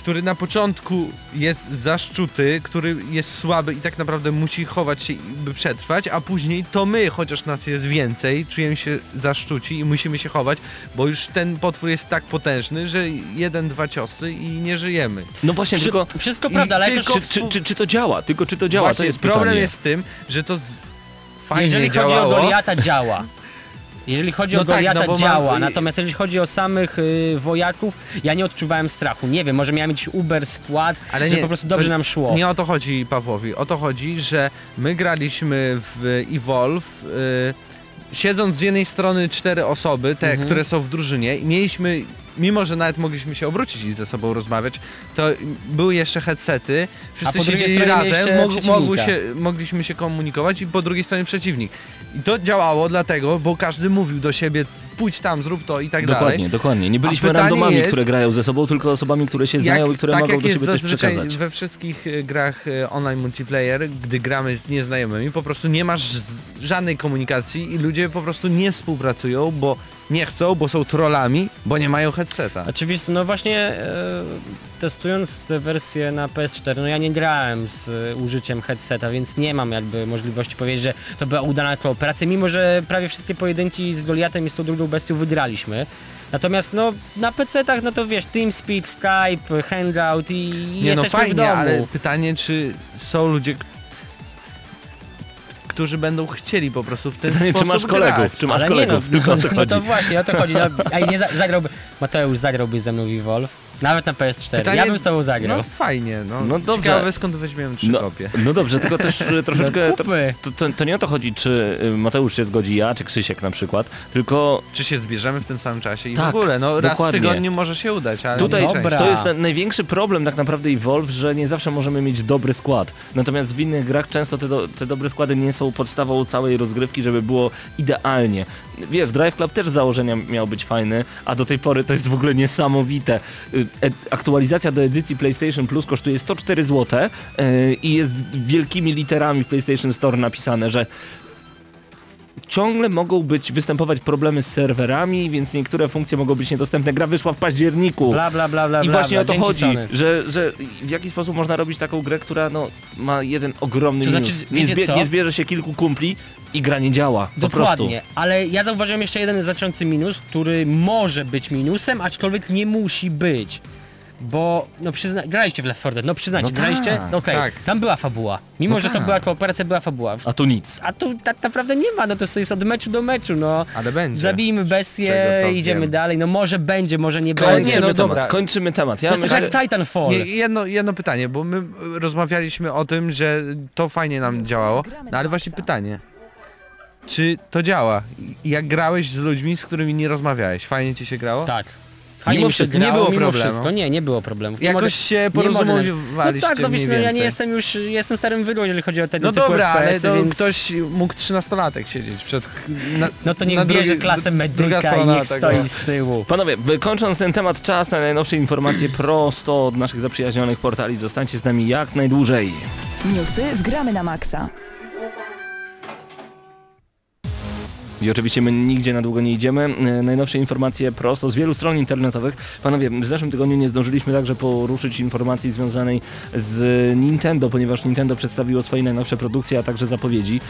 który na początku jest zaszczuty, który jest słaby i tak naprawdę musi chować się, by przetrwać, a później to my, chociaż nas jest więcej, czujemy się zaszczuci i musimy się chować, bo już ten potwór jest tak potężny, że jeden, dwa ciosy i nie żyjemy. No właśnie, Wszy- tylko... Wszystko prawda, ale tylko. Czy, czy, czy, czy to działa? Tylko czy to działa? Właśnie to jest problem pytanie. jest w tym, że to z... fajnie Jeżeli działało. chodzi o Goliata działa. Jeżeli chodzi No o tak, Goliata no bo mam- działa, natomiast jeżeli chodzi o samych y, wojaków, ja nie odczuwałem strachu. Nie wiem, może miałem jakiś Uber skład, Ale że nie, po prostu dobrze nam szło. Nie o to chodzi Pawłowi. O to chodzi, że my graliśmy w Evolve, y, siedząc z jednej strony cztery osoby, te, Mhm. które są w drużynie i mieliśmy, mimo że nawet mogliśmy się obrócić i ze sobą rozmawiać, to były jeszcze headsety, wszyscy po drugiej siedzieli stronie razem, mog, się, mogliśmy się komunikować i po drugiej stronie przeciwnik. I to działało dlatego, bo każdy mówił do siebie, pójdź tam, zrób to i tak Dokładnie, dalej. dokładnie. Nie byliśmy randomami, jest- które grają ze sobą, tylko osobami, które się znają i które tak mogą jak do siebie coś przekazać. we wszystkich e, grach e, online multiplayer, gdy gramy z nieznajomymi, po prostu nie masz żadnej komunikacji i ludzie po prostu nie współpracują, bo nie chcą, bo są trollami, bo nie mają headseta. Oczywiście, no właśnie e, testując tę wersję na PS4, no ja nie grałem z e, użyciem headseta, więc nie mam jakby możliwości powiedzieć, że to była udana kooperacja, mimo że prawie wszystkie pojedynki z Goliatem i z tą drugą bestią wygraliśmy. Natomiast no na PC-tach, no to wiesz, TeamSpeak, Skype, Hangout i Nie no jesteśmy w fajnie, domu. ale pytanie, czy są ludzie, którzy będą chcieli po prostu w ten Pytanie, sposób czy masz kolegów? grać. Czy masz Ale kolegów? nie no, Tylko o no, to no chodzi. to właśnie, o to chodzi. No, a nie za, zagrałby, Mateusz zagrałby ze mną w Evolve, nawet na PS4. Pytanie- ja bym z tobą zagrał. No fajnie, no. No dobrze. Ciekawe skąd weźmiemy trzy No, kopie. no dobrze, tylko też e, troszeczkę... No To, to, to, to nie o to chodzi, czy y, Mateusz się zgodzi, ja, czy Krzysiek na przykład, tylko Czy się zbierzemy w tym samym czasie i Tak, w ogóle, no raz dokładnie. w tygodniu może się udać, ale Tutaj nie Dobra. to jest na, największy problem tak naprawdę Evolve, że nie zawsze możemy mieć dobry skład. Natomiast w innych grach często te, do, te dobre składy nie są podstawą całej rozgrywki, żeby było idealnie. Wiesz, Drive Club też z założenia miał być fajny, a do tej pory to jest w ogóle niesamowite. Y, aktualizacja do edycji PlayStation Plus kosztuje 104 zł y, i jest wielkimi literami w PlayStation Store napisane, że ciągle mogą być, występować problemy z serwerami, więc niektóre funkcje mogą być niedostępne. Gra wyszła w październiku. Bla bla bla bla I właśnie bla. o to Dzięki, chodzi, Sony. że, że w jaki sposób można robić taką grę, która no, ma jeden ogromny To minus. znaczy, nie, wiecie co? nie zbierze się kilku kumpli i gra nie działa. Po prostu. Dokładnie, ale ja zauważyłem jeszcze jeden znaczący minus, który może być minusem, aczkolwiek nie musi być. Bo, no przyzna... graliście w Left 4 Dead, no przyznajcie, No graliście? tak, No Okej, tak. tam była fabuła. Mimo, No że to tak. była kooperacja, była fabuła. A tu nic. A tu tak naprawdę nie ma, no to jest od meczu do meczu, no. Ale będzie. Zabijmy bestię, idziemy wiem. dalej, no może będzie, może nie Ale będzie. nie, no Kończymy dobra. temat. Kończymy temat. Ja to jest myślę, tak jak Titanfall. Nie, jedno, jedno pytanie, bo my rozmawialiśmy o tym, że to fajnie nam działało, no ale właśnie pytanie. Czy to działa? Jak grałeś z ludźmi, z którymi nie rozmawiałeś? Fajnie ci się grało? Tak. Mimo mi się wszystko nie grało, było mimo problemu. Wszystko. Nie, nie było problemu. Nie Jakoś mogę- się nie porozumiewaliście No tak, no wiesz, no ja nie jestem już, jestem starym wydłą, jeżeli chodzi o tego No typu dobra, ale FPS-y, to więc... ktoś mógł 13-latek siedzieć przed... Na, No to niech na bierze drugi- klasę medyka i niech tego. stoi z tyłu. Panowie, kończąc ten temat, czas na najnowsze informacje prosto od naszych zaprzyjaźnionych portali. Zostańcie z nami jak najdłużej. Newsy w Gramy na Maxa. I oczywiście my nigdzie na długo nie idziemy. E, Najnowsze informacje prosto z wielu stron internetowych. Panowie, w zeszłym tygodniu nie zdążyliśmy także poruszyć informacji związanej z Nintendo, ponieważ Nintendo przedstawiło swoje najnowsze produkcje, a także zapowiedzi.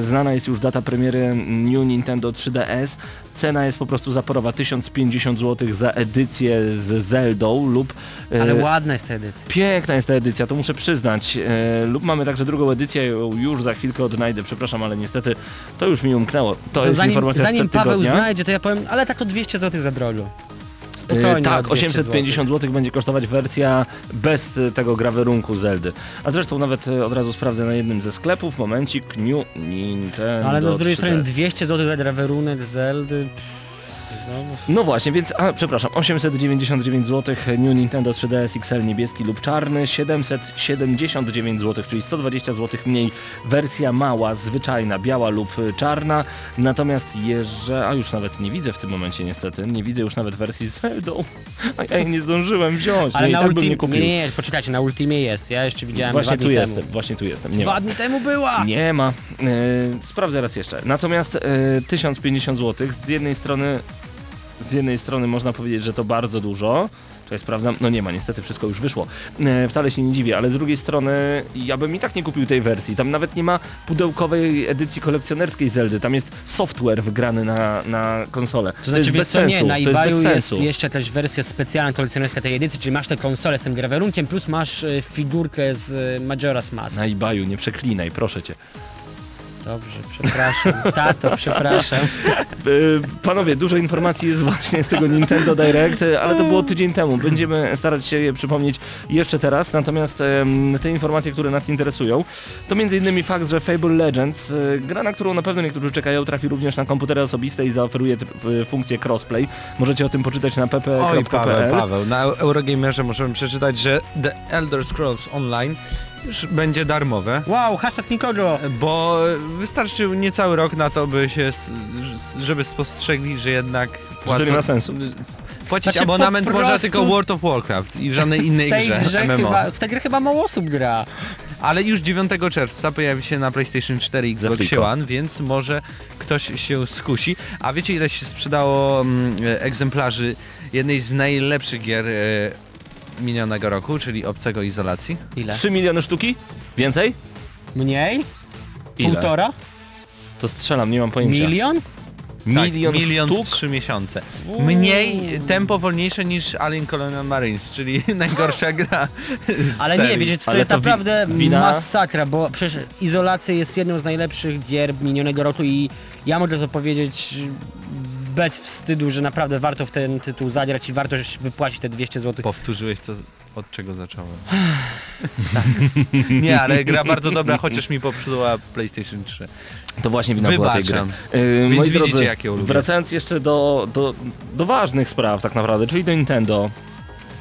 Znana jest już data premiery New Nintendo 3DS. Cena jest po prostu zaporowa, 1050 zł za edycję z Zeldą lub... e, Ale ładna jest ta edycja. Piękna jest ta edycja, to muszę przyznać. E, lub mamy także drugą edycję, ją już za chwilkę odnajdę, przepraszam, ale niestety to już mi umknęło. To, To jest zanim, informacja zanim Paweł tygodnia. znajdzie, to ja powiem, ale tak o 200 zł za drogo. E, Spokojnie, tak, o 200 850 zł będzie kosztować wersja bez e, tego grawerunku Zeldy. A zresztą nawet e, od razu sprawdzę na jednym ze sklepów, momencik, New Nintendo Ale no z drugiej 3DS. strony 200 zł za grawerunek Zeldy. No, No właśnie, więc, a przepraszam, 899 zł New Nintendo 3DS XL niebieski lub czarny, 779 zł, czyli 120 zł mniej wersja mała, zwyczajna, biała lub y, czarna. Natomiast jeżeli, a już nawet nie widzę w tym momencie niestety, nie widzę już nawet wersji z Zeldą, a ja jej nie zdążyłem wziąć, ale nie, i na tak bym nie nie, nie, poczekajcie, na Ultimie jest, ja jeszcze widziałem Właśnie tu jestem, temu. właśnie tu jestem, nie ma. Dwa dni temu była! Nie ma. E, sprawdzę raz jeszcze. Natomiast e, 1050 zł z jednej strony z jednej strony można powiedzieć, że to bardzo dużo. Czy sprawdzam? No nie ma, niestety wszystko już wyszło. E, wcale się nie dziwię, ale z drugiej strony ja bym i tak nie kupił tej wersji. Tam nawet nie ma pudełkowej edycji kolekcjonerskiej Zeldy. Tam jest software wygrany na, na konsolę. To znaczy, jest wiesz bez co, nie, sensu. na to jest jest, jeszcze też wersja specjalna kolekcjonerska tej edycji, czyli masz tę konsolę z tym grawerunkiem, plus masz e, figurkę z e, Majora's Mask. Na eBayu, nie przeklinaj, proszę cię. Dobrze, przepraszam. Tato, przepraszam. E, Panowie, dużo informacji jest właśnie z tego Nintendo Direct, ale to było tydzień temu. Będziemy starać się je przypomnieć jeszcze teraz, natomiast te informacje, które nas interesują, to m.in. fakt, że Fable Legends, e, gra, na którą na pewno niektórzy czekają, trafi również na komputery osobiste i zaoferuje funkcję crossplay. Możecie o tym poczytać na Oj Paweł, pp.pl. Paweł, na Eurogamerze możemy przeczytać, że The Elder Scrolls Online będzie darmowe. Wow, hashtag nikogo! Bo wystarczył niecały rok na to, by się, żeby spostrzegli, że jednak Że to nie ma sensu. Płacić Znaczy, abonament można prostu- tylko World of Warcraft i w żadnej innej W tej grze grze MMO. chyba, w tę grę chyba mało osób gra. Ale już 9 czerwca pojawi się na PlayStation 4 i Xbox. One, więc może ktoś się skusi. A wiecie ile się sprzedało mm, egzemplarzy jednej z najlepszych gier e, minionego roku, czyli Obcego Izolacji? Ile? 3 miliony sztuki? Więcej? Mniej? Ile? Półtora? To strzelam, nie mam pojęcia. Milion? Milion, tak, milion sztuk? w 3 miesiące. Mniej, tempo wolniejsze niż Alien Colonial Marines, czyli najgorsza gra z Ale serii. nie, wiecie, to Ale jest to wi- naprawdę wina- masakra, bo przecież Izolacja jest jedną z najlepszych gier minionego roku i ja mogę to powiedzieć bez wstydu, że naprawdę warto w ten tytuł zagrać i warto wypłacić te 200 zł. Powtórzyłeś to, od czego zacząłem. nie, ale gra bardzo dobra, chociaż mi popsuła PlayStation 3. To właśnie wina była tej gry. Yy, Więc widzicie, drodzy, jak ją lubię. wracając jeszcze do, do, do ważnych spraw tak naprawdę, czyli do Nintendo.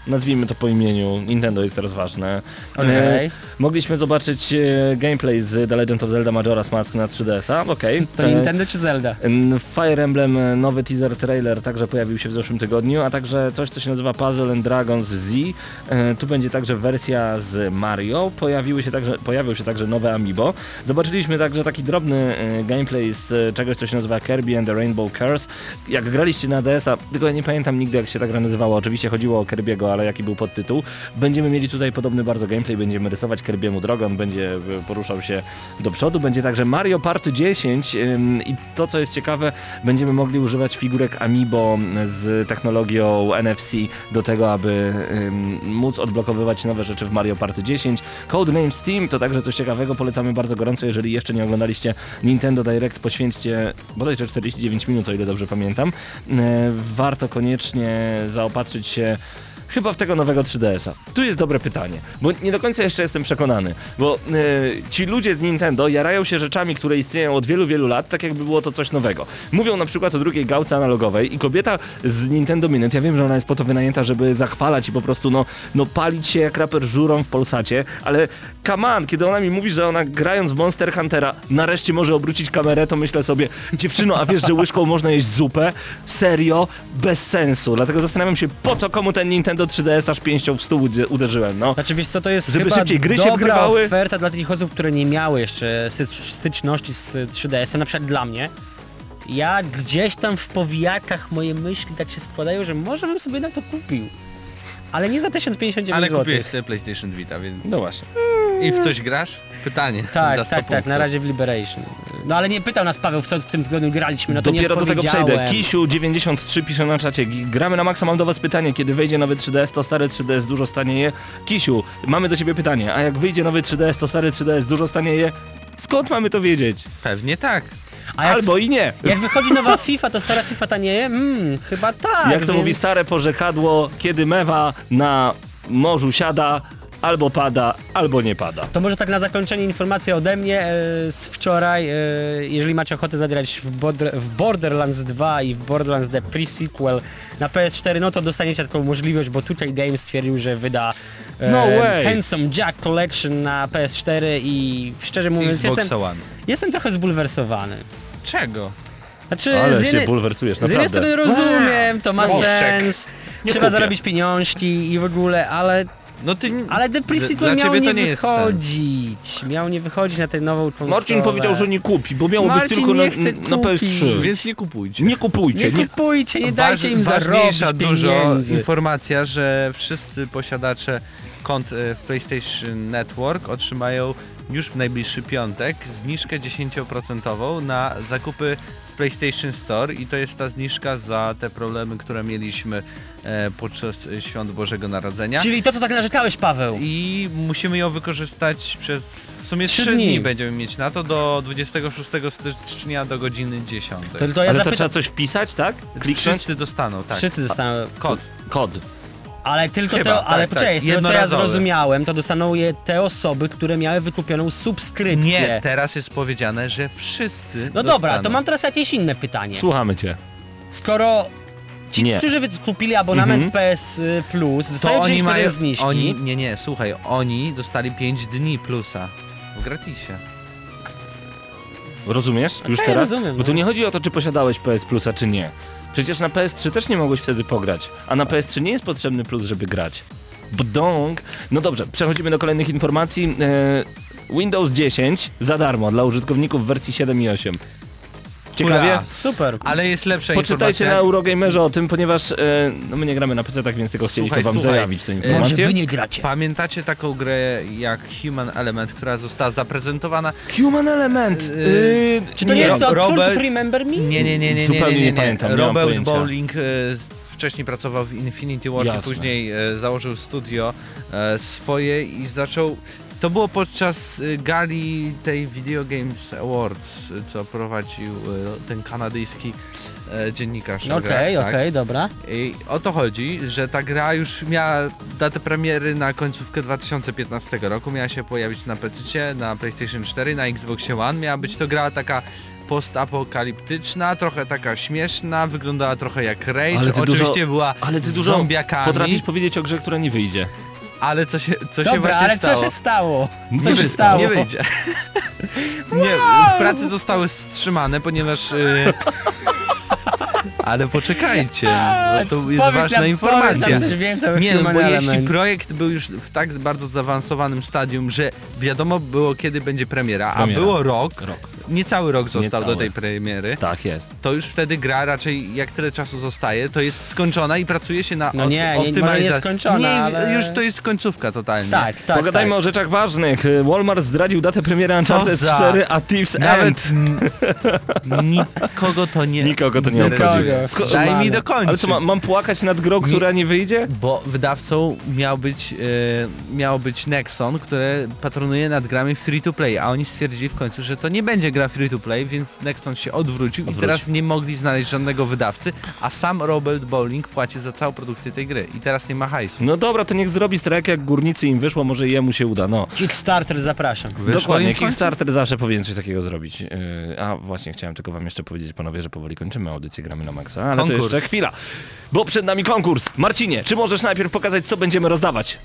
Nazwijmy to po imieniu. Nintendo jest teraz ważne. E, mogliśmy zobaczyć e, gameplay z The Legend of Zelda Majora's Mask na 3DS-a. Okej. To E, Nintendo czy Zelda? Fire Emblem, nowy teaser trailer także pojawił się w zeszłym tygodniu, a także coś, co się nazywa Puzzle and Dragons Z. Tu będzie także wersja z Mario, Pojawiły się także, pojawił się także nowe Amiibo. Zobaczyliśmy także taki drobny gameplay z czegoś, co się nazywa Kirby and the Rainbow Curse. Jak graliście na DS-a, tylko ja nie pamiętam nigdy jak się ta gra nazywała, oczywiście chodziło o Kirby'ego, ale jaki był podtytuł. Będziemy mieli tutaj podobny bardzo gameplay, będziemy rysować Kirby'emu drogę, on będzie e, poruszał się do przodu. Będzie także Mario Party 10 ym, i to co jest ciekawe, będziemy mogli używać figurek Amiibo z technologią NFC do tego, aby móc odblokowywać nowe rzeczy w Mario Party 10. Codename Steam to także coś ciekawego, polecamy bardzo gorąco, jeżeli jeszcze nie oglądaliście Nintendo Direct, poświęćcie bodajże 49 minut, o ile dobrze pamiętam. E, warto koniecznie zaopatrzyć się Chyba w tego nowego 3DS-a. Tu jest dobre pytanie, bo nie do końca jeszcze jestem przekonany, bo e, ci ludzie z Nintendo jarają się rzeczami, które istnieją od wielu, wielu lat, tak jakby było to coś nowego. Mówią na przykład o drugiej gałce analogowej i kobieta z Nintendo Minute, ja wiem, że ona jest po to wynajęta, żeby zachwalać i po prostu no, no palić się jak raper żurą w Polsacie, ale come on, kiedy ona mi mówi, że ona grając w Monster Huntera nareszcie może obrócić kamerę, to myślę sobie, dziewczyno, a wiesz, że łyżką można jeść zupę? Serio? Bez sensu. Dlatego zastanawiam się, po co komu ten Nintendo 3DS aż pięścią w stół ude- uderzyłem, no. Znaczy wiesz co, to jest Żeby chyba szybciej gry się dobra wgrywały. oferta dla takich osób, które nie miały jeszcze styczności z 3DS-em, na przykład dla mnie. Ja gdzieś tam w powijakach moje myśli tak się składają, że może bym sobie na to kupił. Ale nie za 1059 Ale zł. kupiłeś sobie PlayStation Vita, więc... No właśnie. I w coś grasz? Pytanie. za Tak, 100 tak, tak, na razie w Liberation. No ale nie pytał nas Paweł, w co w tym tygodniu graliśmy, no to Dopiero nie do tego przejdę. odpowiedziałem. Kisiu93 pisze na czacie. Gramy na maksa, mam do was pytanie. Kiedy wyjdzie nowy 3DS, to stary 3DS dużo stanieje? Kisiu, mamy do ciebie pytanie. A jak wyjdzie nowy 3DS, to stary 3DS dużo stanieje? Skąd mamy to wiedzieć? Pewnie tak. A jak, Albo i nie. jak wychodzi nowa FIFA, to stara FIFA tanieje? Mmm, chyba tak. Jak to więc... mówi stare porzekadło, kiedy mewa na morzu siada, albo pada, albo nie pada. To może tak na zakończenie informacja ode mnie e, z wczoraj. E, jeżeli macie ochotę zagrać w, Border, w Borderlands 2 i w Borderlands The Pre-Sequel na PS4, no to dostaniecie taką możliwość, bo tutaj Games stwierdził, że wyda e, No way. Handsome Jack Collection na PS4 i szczerze mówiąc jestem, One. jestem trochę zbulwersowany. Czego? Znaczy, Ale z się jednej, bulwersujesz, z jednej naprawdę. strony rozumiem, to ma Bożek. sens, Nie trzeba kupię. zarobić pieniążki i w ogóle, ale No ty... ale The Pre-Sequel miał nie nie wychodzić. Miał nie wychodzić na tę nową konsolę. Marcin powiedział, że nie kupi, bo miało być Marcin tylko nie na, chce na kupić. PS3. Więc nie kupujcie. Nie kupujcie. Nie Nie, kupujcie, nie dajcie im zarobić ważniejsza dużo pieniędzy. informacja, że wszyscy posiadacze kont e, w PlayStation Network otrzymają już w najbliższy piątek zniżkę 10% na zakupy w PlayStation Store i to jest ta zniżka za te problemy, które mieliśmy e, podczas świąt Bożego Narodzenia. Czyli to, co tak narzekałeś, Paweł. I musimy ją wykorzystać przez w sumie Trzy 3 dni. dni będziemy mieć na to do 26 stycznia do godziny 10. To, to ja Ale to zapytam... trzeba coś wpisać, tak? Kliknąć? Wszyscy dostaną, tak. Wszyscy dostaną... Kod. Kod. Ale tylko Chyba, te... Ale tak, poczekaj, tak. z tego co ja zrozumiałem, to dostaną je te osoby, które miały wykupioną subskrypcję. Nie, teraz jest powiedziane, że wszyscy No dobra, dostaną. to mam teraz jakieś inne pytanie. Słuchamy cię. Skoro ci, Nie. którzy wykupili abonament Mhm. PS Plus, To dostają oni 10% mają... zniżki. Oni, nie, nie, słuchaj, oni dostali 5 dni plusa. W gratisie. Rozumiesz? Już ja teraz? rozumiem, Bo tu no. nie chodzi o to, czy posiadałeś PS Plusa, czy nie. Przecież na PS3 też nie mogłeś wtedy pograć, a na PS3 nie jest potrzebny plus, żeby grać. Bdąg. No dobrze, przechodzimy do kolejnych informacji. E, Windows 10 za darmo dla użytkowników wersji 7 i 8. Ciekawie? Hurra. Super. Ale jest lepsza Poczytajcie informacja. na Eurogamerze o tym, ponieważ e, no my nie gramy na PC, tak więc tylko chcieliśmy Słuchaj, wam słuchaj. zajawić tę E, informację. nie gracie. Pamiętacie taką grę jak Human Element, która została zaprezentowana? Human Element! Yy, Yy, Czy to nie, jest to Robert- Remember Me? Nie, nie, nie, nie, nie, Zupełnie nie, nie nie, nie. pamiętam, nie Robert. Bowling e, wcześniej pracował w Infinity Ward i później e, założył studio e, swoje i zaczął... To było podczas e, gali tej Video Games Awards, e, co prowadził e, ten kanadyjski e, dziennikarz. o Okej, grach, okej, tak? dobra. I o to chodzi, że ta gra już miała datę premiery na końcówkę 2015 roku, miała się pojawić na PC, na PlayStation 4, na Xbox One, miała być to gra taka postapokaliptyczna, trochę taka śmieszna, wyglądała trochę jak Rage, Ale oczywiście dużo- była ale ty dużo zombiakami, Potrafisz powiedzieć o grze, która nie wyjdzie. Ale co się, co się Dobra, właśnie ale stało? co się stało? Nie Co się wy- stało? Nie wyjdzie. Nie, prace zostały wstrzymane, ponieważ... y, Ale poczekajcie, bo to jest Powiedz ważna nam- informacja. nam coś więcej o Nie, no, bo jeśli Element. projekt był już w tak bardzo zaawansowanym stadium, że wiadomo było kiedy będzie premiera, Premiera. a było rok, Rok. Niecały rok został Niecały. do tej premiery, Tak jest. to już wtedy gra raczej jak tyle czasu zostaje, to jest skończona i pracuje się na No nie, nie, optymalizacji. nie skończona, Nie, ale- już to jest końcówka totalnie. Tak, tak, Pogadajmy tak. o rzeczach ważnych. Walmart zdradził datę premiery Uncharted za- 4, a Thieves Nawet nikogo to nie... Nikogo to nie obchodzi. Daj mi dokończyć. Ale co, ma, mam płakać nad grą, która nie wyjdzie? Bo wydawcą miał być, e, miał być Nexon, które patronuje nad grami free to play, a oni stwierdzili w końcu, że to nie będzie gra free to play, więc Nexon się odwrócił, Odwrócił. i teraz nie mogli znaleźć żadnego wydawcy, a sam Robert Bowling płacił za całą produkcję tej gry i teraz nie ma hajsu. No dobra, to niech zrobi strajk jak górnicy im wyszło, może jemu się uda, no. Kickstarter zapraszam. Wyszło Dokładnie, im w końcu? Kickstarter zawsze powinien coś takiego zrobić. Yy, a właśnie, chciałem tylko wam jeszcze powiedzieć, panowie, że powoli kończymy audycję Gramy na Maxa, ale Konkurs. to jeszcze chwila. Bo przed nami konkurs. Marcinie, czy możesz najpierw pokazać, co będziemy rozdawać?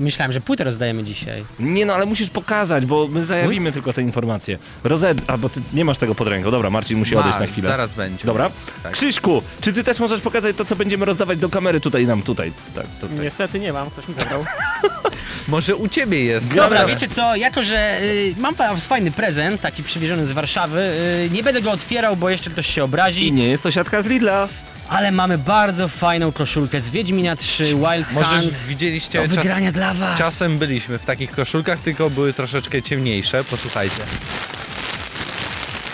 Myślałem, że płytę rozdajemy dzisiaj. Nie no, ale musisz pokazać, bo my zajawimy tylko te informacje. Rozed... A, bo ty nie masz tego pod ręką. Dobra, Marcin musi odejść Ma, na chwilę. Zaraz będzie. Dobra. Tak. Krzyśku, czy ty też możesz pokazać to, co będziemy rozdawać do kamery tutaj nam, tutaj? Tak, tutaj. Niestety nie mam, ktoś mi zabrał. Może u ciebie jest. Dobra. Dobra, wiecie co, jako że y, mam pa- fajny prezent, taki przywieziony z Warszawy, y, nie będę go otwierał, bo jeszcze ktoś się obrazi, I nie jest to siatka z Lidla. Ale mamy bardzo fajną koszulkę z Wiedźmina 3 Wild Może Hunt widzieliście do czas, wygrania dla was. Czasem byliśmy w takich koszulkach, tylko były troszeczkę ciemniejsze. Posłuchajcie.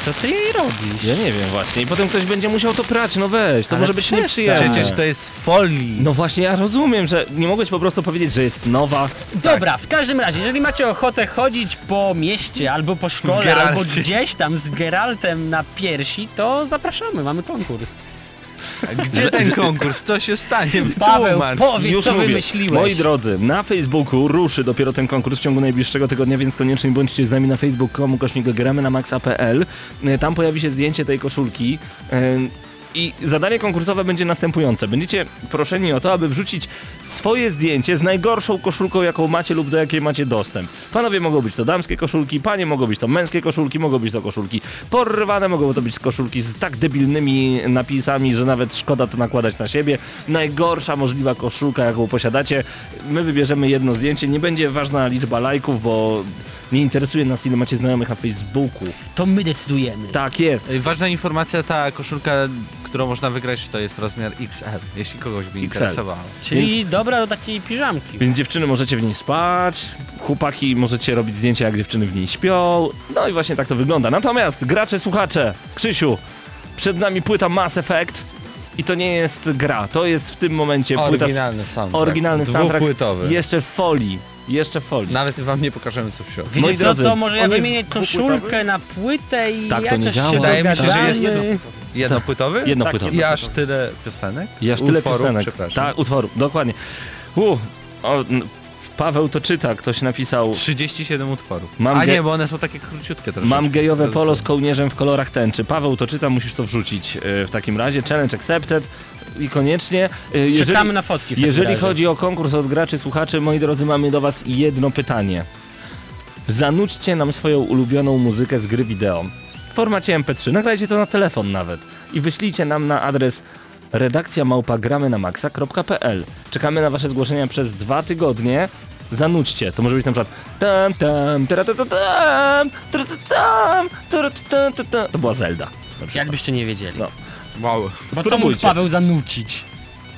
Co ty jej robisz? Ja nie wiem właśnie. I potem ktoś będzie musiał to prać, no weź, to Ale może być przestań. nieprzyjemne. Przecież to jest z folii. No właśnie, ja rozumiem, że nie mogłeś po prostu powiedzieć, że jest nowa. Dobra, w każdym razie, jeżeli macie ochotę chodzić po mieście, albo po W szkole, Geralcie. albo gdzieś tam z Geraltem na piersi, to zapraszamy, mamy konkurs. Gdzie ten konkurs? Co się stanie? Paweł, powiedz Już co mówię. wymyśliłeś. Moi drodzy, na Facebooku ruszy dopiero ten konkurs w ciągu najbliższego tygodnia, więc koniecznie bądźcie z nami na facebook.com kośnik gramy na maxa.pl. E, Tam pojawi się zdjęcie tej koszulki. I zadanie konkursowe będzie następujące. Będziecie proszeni o to, aby wrzucić swoje zdjęcie z najgorszą koszulką, jaką macie lub do jakiej macie dostęp. Panowie mogą być to damskie koszulki, panie mogą być to męskie koszulki, mogą być to koszulki porwane, mogą to być koszulki z tak debilnymi napisami, że nawet szkoda to nakładać na siebie. Najgorsza możliwa koszulka, jaką posiadacie. My wybierzemy jedno zdjęcie. Nie będzie ważna liczba lajków, bo nie interesuje nas, ile macie znajomych na Facebooku. To my decydujemy. Tak jest. Ej, Ważna informacja, ta koszulka, którą można wygrać, to jest rozmiar XL, jeśli kogoś by interesowało. Czyli dobra do takiej piżamki. Więc dziewczyny możecie w niej spać, chłopaki możecie robić zdjęcia jak dziewczyny w niej śpią. No i właśnie tak to wygląda. Natomiast gracze, słuchacze, Krzysiu, przed nami płyta Mass Effect i to nie jest gra, to jest w tym momencie płyta Oryginalny soundtrack. oryginalny soundtrack Dwupłytowy. jeszcze w folii, jeszcze w folii. Nawet wam nie pokażemy co w środku. Wiecie Moi co, drodzy, to może ja on jest wymienię koszulkę na płytę i Tak to jakoś nie działa. się Wydaje mi się, że dogadamy. jest Jednopłytowy? Jednopłytowy. I aż tyle piosenek? I aż tyle Utworów, piosenek. przepraszam. Tak, utworów, dokładnie. U, o, n- Paweł to czyta, ktoś napisał 37 utworów. Mam A nie, bo one są takie króciutkie troszeczkę. Mam gejowe polo z kołnierzem w kolorach tęczy. Paweł to czyta, musisz to wrzucić e, w takim razie. Challenge accepted i koniecznie. e, Jeżeli, Czekamy na fotki jeżeli razie. chodzi o konkurs od graczy, słuchaczy, moi drodzy, mamy do was jedno pytanie. Zanućcie nam swoją ulubioną muzykę z gry wideo. W formacie MP3, nagrajcie to na telefon nawet i wyślijcie nam na adres redakcja małpa gramy na maxa.pl. Czekamy na wasze zgłoszenia przez dwa tygodnie Zanućcie. To może być na przykład tam tam taratatam, taratatam, taratatam. To była Zelda. na przykład. Jakbyście nie wiedzieli. No. Wow. Bo co mógł Spróbujcie. Paweł zanucić?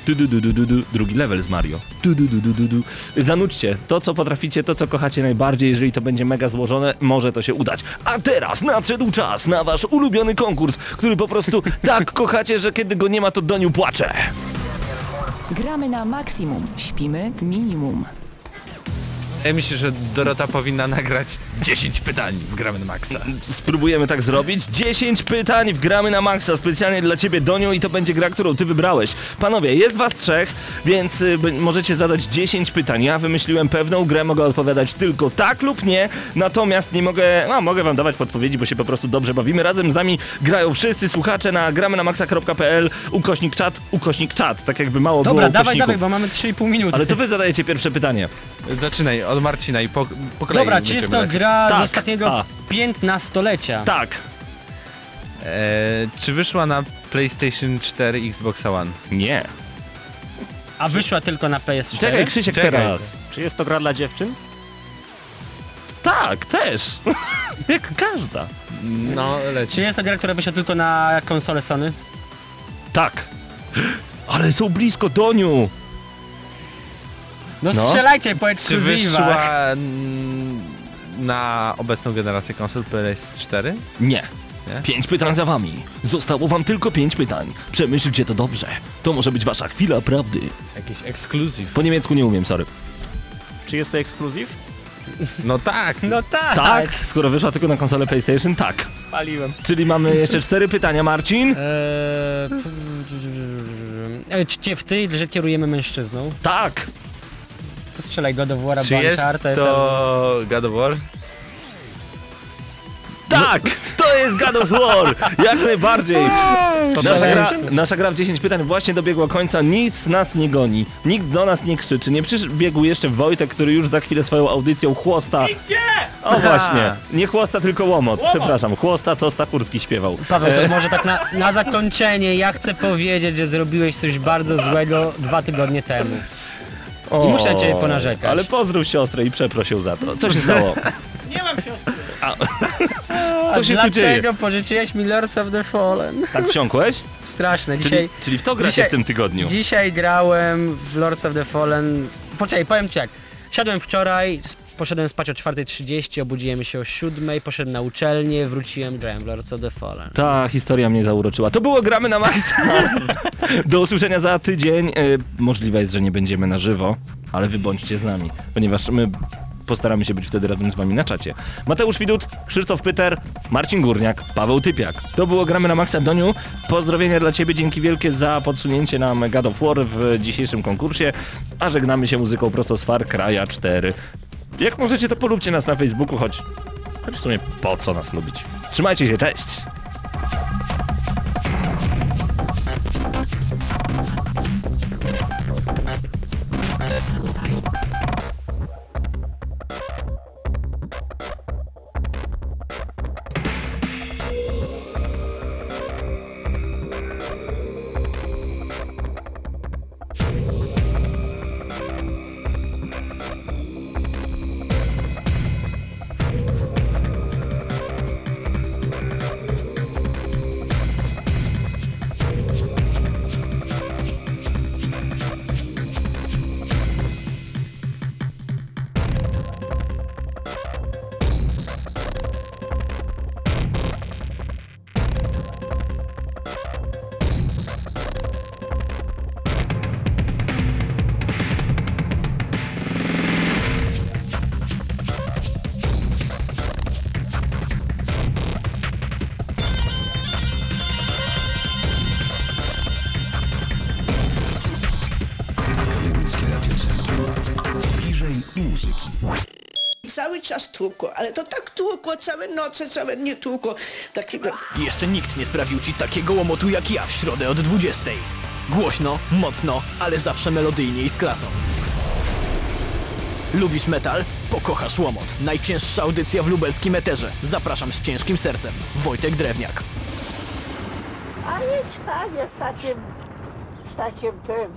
Du, du, du, du, du, du. Drugi level z Mario. Du, du, du, du, du, du. Zanućcie to, co potraficie, to, co kochacie najbardziej. Jeżeli to będzie mega złożone, może to się udać. A teraz nadszedł czas na wasz ulubiony konkurs, który po prostu tak kochacie, że kiedy go nie ma, to Doniu płacze. Gramy na maksimum, śpimy minimum. Ja myślę, że Dorota powinna nagrać 10 pytań w Gramy na Maxa. Spróbujemy tak zrobić. 10 pytań w gramy na maksa specjalnie dla ciebie Doniu i to będzie gra, którą ty wybrałeś. Panowie, jest was trzech, więc y, możecie zadać 10 pytań. Ja wymyśliłem pewną grę, mogę odpowiadać tylko tak lub nie, natomiast nie mogę, no mogę wam dawać podpowiedzi, bo się po prostu dobrze bawimy. Razem z nami grają wszyscy słuchacze na gramy na maksa.pl ukośnik czat, ukośnik czat, tak jakby mało Dobra, było dawaj, ukośników. dawaj, bo mamy 3,5 minuty. Ale to wy zadajecie pierwsze pytanie. Zaczynaj od Marcina i po, po kolei Dobra, czy będziemy jest to lecieć. gra Tak. z ostatniego A. 15-lecia? Tak, E, czy wyszła na PlayStation 4 Xbox One? nie. A wyszła tylko na PS4? Czekaj, Krzysiek Czekaj. teraz. Czy jest to gra dla dziewczyn? Tak, też. Jak każda. No, leci. Czy jest to gra, która wyszła tylko na konsolę Sony? Tak. Ale są blisko Doniu. No, No. strzelajcie po Czy ekskluzywach. wyszła mm, na obecną generację konsol PS4? Nie. Nie? Pięć pytań za wami. Zostało wam tylko pięć pytań. Przemyślcie to dobrze. To może być wasza chwila prawdy. Jakiś ekskluzyw. Po niemiecku nie umiem, sorry. Czy jest to ekskluzyw? No tak. No tak. Tak, skoro wyszła tylko na konsolę PlayStation, tak. Spaliłem. Czyli mamy jeszcze cztery pytania, Marcin. Eee, e, czy w ty, że kierujemy mężczyzną? Tak. To strzelaj God of War, Czy jest Uncharted, to God of War? Tak! To jest God of War! Jak najbardziej! Nasza gra, nasza gra w 10 pytań właśnie dobiegła końca, nic nas nie goni, nikt do nas nie krzyczy, nie przybiegł jeszcze Wojtek, który już za chwilę swoją audycją chłosta. Gdzie? O właśnie, nie chłosta, tylko łomot, przepraszam, chłosta to Stachurski śpiewał. Paweł, to może tak na, na zakończenie, ja chcę powiedzieć, że zrobiłeś coś bardzo złego dwa tygodnie temu. O, I muszę ciebie ponarzekać. Ale pozdrów siostrę i przeproś ją za to. Co się stało? Nie mam siostry. Co się tu dzieje? Dlaczego pożyczyłeś mi Lords of the Fallen? Tak wsiąkłeś? Straszne. Czyli, Dzisiaj, czyli w to gracie dzisiaj- w tym tygodniu. dzisiaj grałem w Lords of the Fallen. Poczekaj, powiem ci jak. Siadłem wczoraj, poszedłem spać o 4.30, obudziłem się o 7.00, poszedłem na uczelnię, wróciłem, grałem w Lords of the Fallen. Ta historia mnie zauroczyła. To było Gramy na Maxa. Do usłyszenia za tydzień. E, Możliwe jest, że nie będziemy na żywo, ale wy bądźcie z nami, ponieważ my postaramy się być wtedy razem z wami na czacie. Mateusz Widut, Krzysztof Pyter, Marcin Górniak, Paweł Typiak. To było Gramy na Maxa Doniu. Pozdrowienia dla ciebie, dzięki wielkie za podsunięcie nam God of War w dzisiejszym konkursie, a żegnamy się muzyką prosto z Far Cry'a 4. Jak możecie, to polubcie nas na Facebooku, choć, choć w sumie po co nas lubić. Trzymajcie się, cześć! Ale to tak tłukło, całe noce, całe dnie tłukło. Takiego... Jeszcze nikt nie sprawił ci takiego łomotu jak ja w środę od 20. Głośno, mocno, ale zawsze melodyjnie i z klasą. Lubisz metal? Pokochasz łomot. Najcięższa audycja w lubelskim eterze. Zapraszam z ciężkim sercem. Wojtek Drewniak. A jedź panie z takim, z takim tym,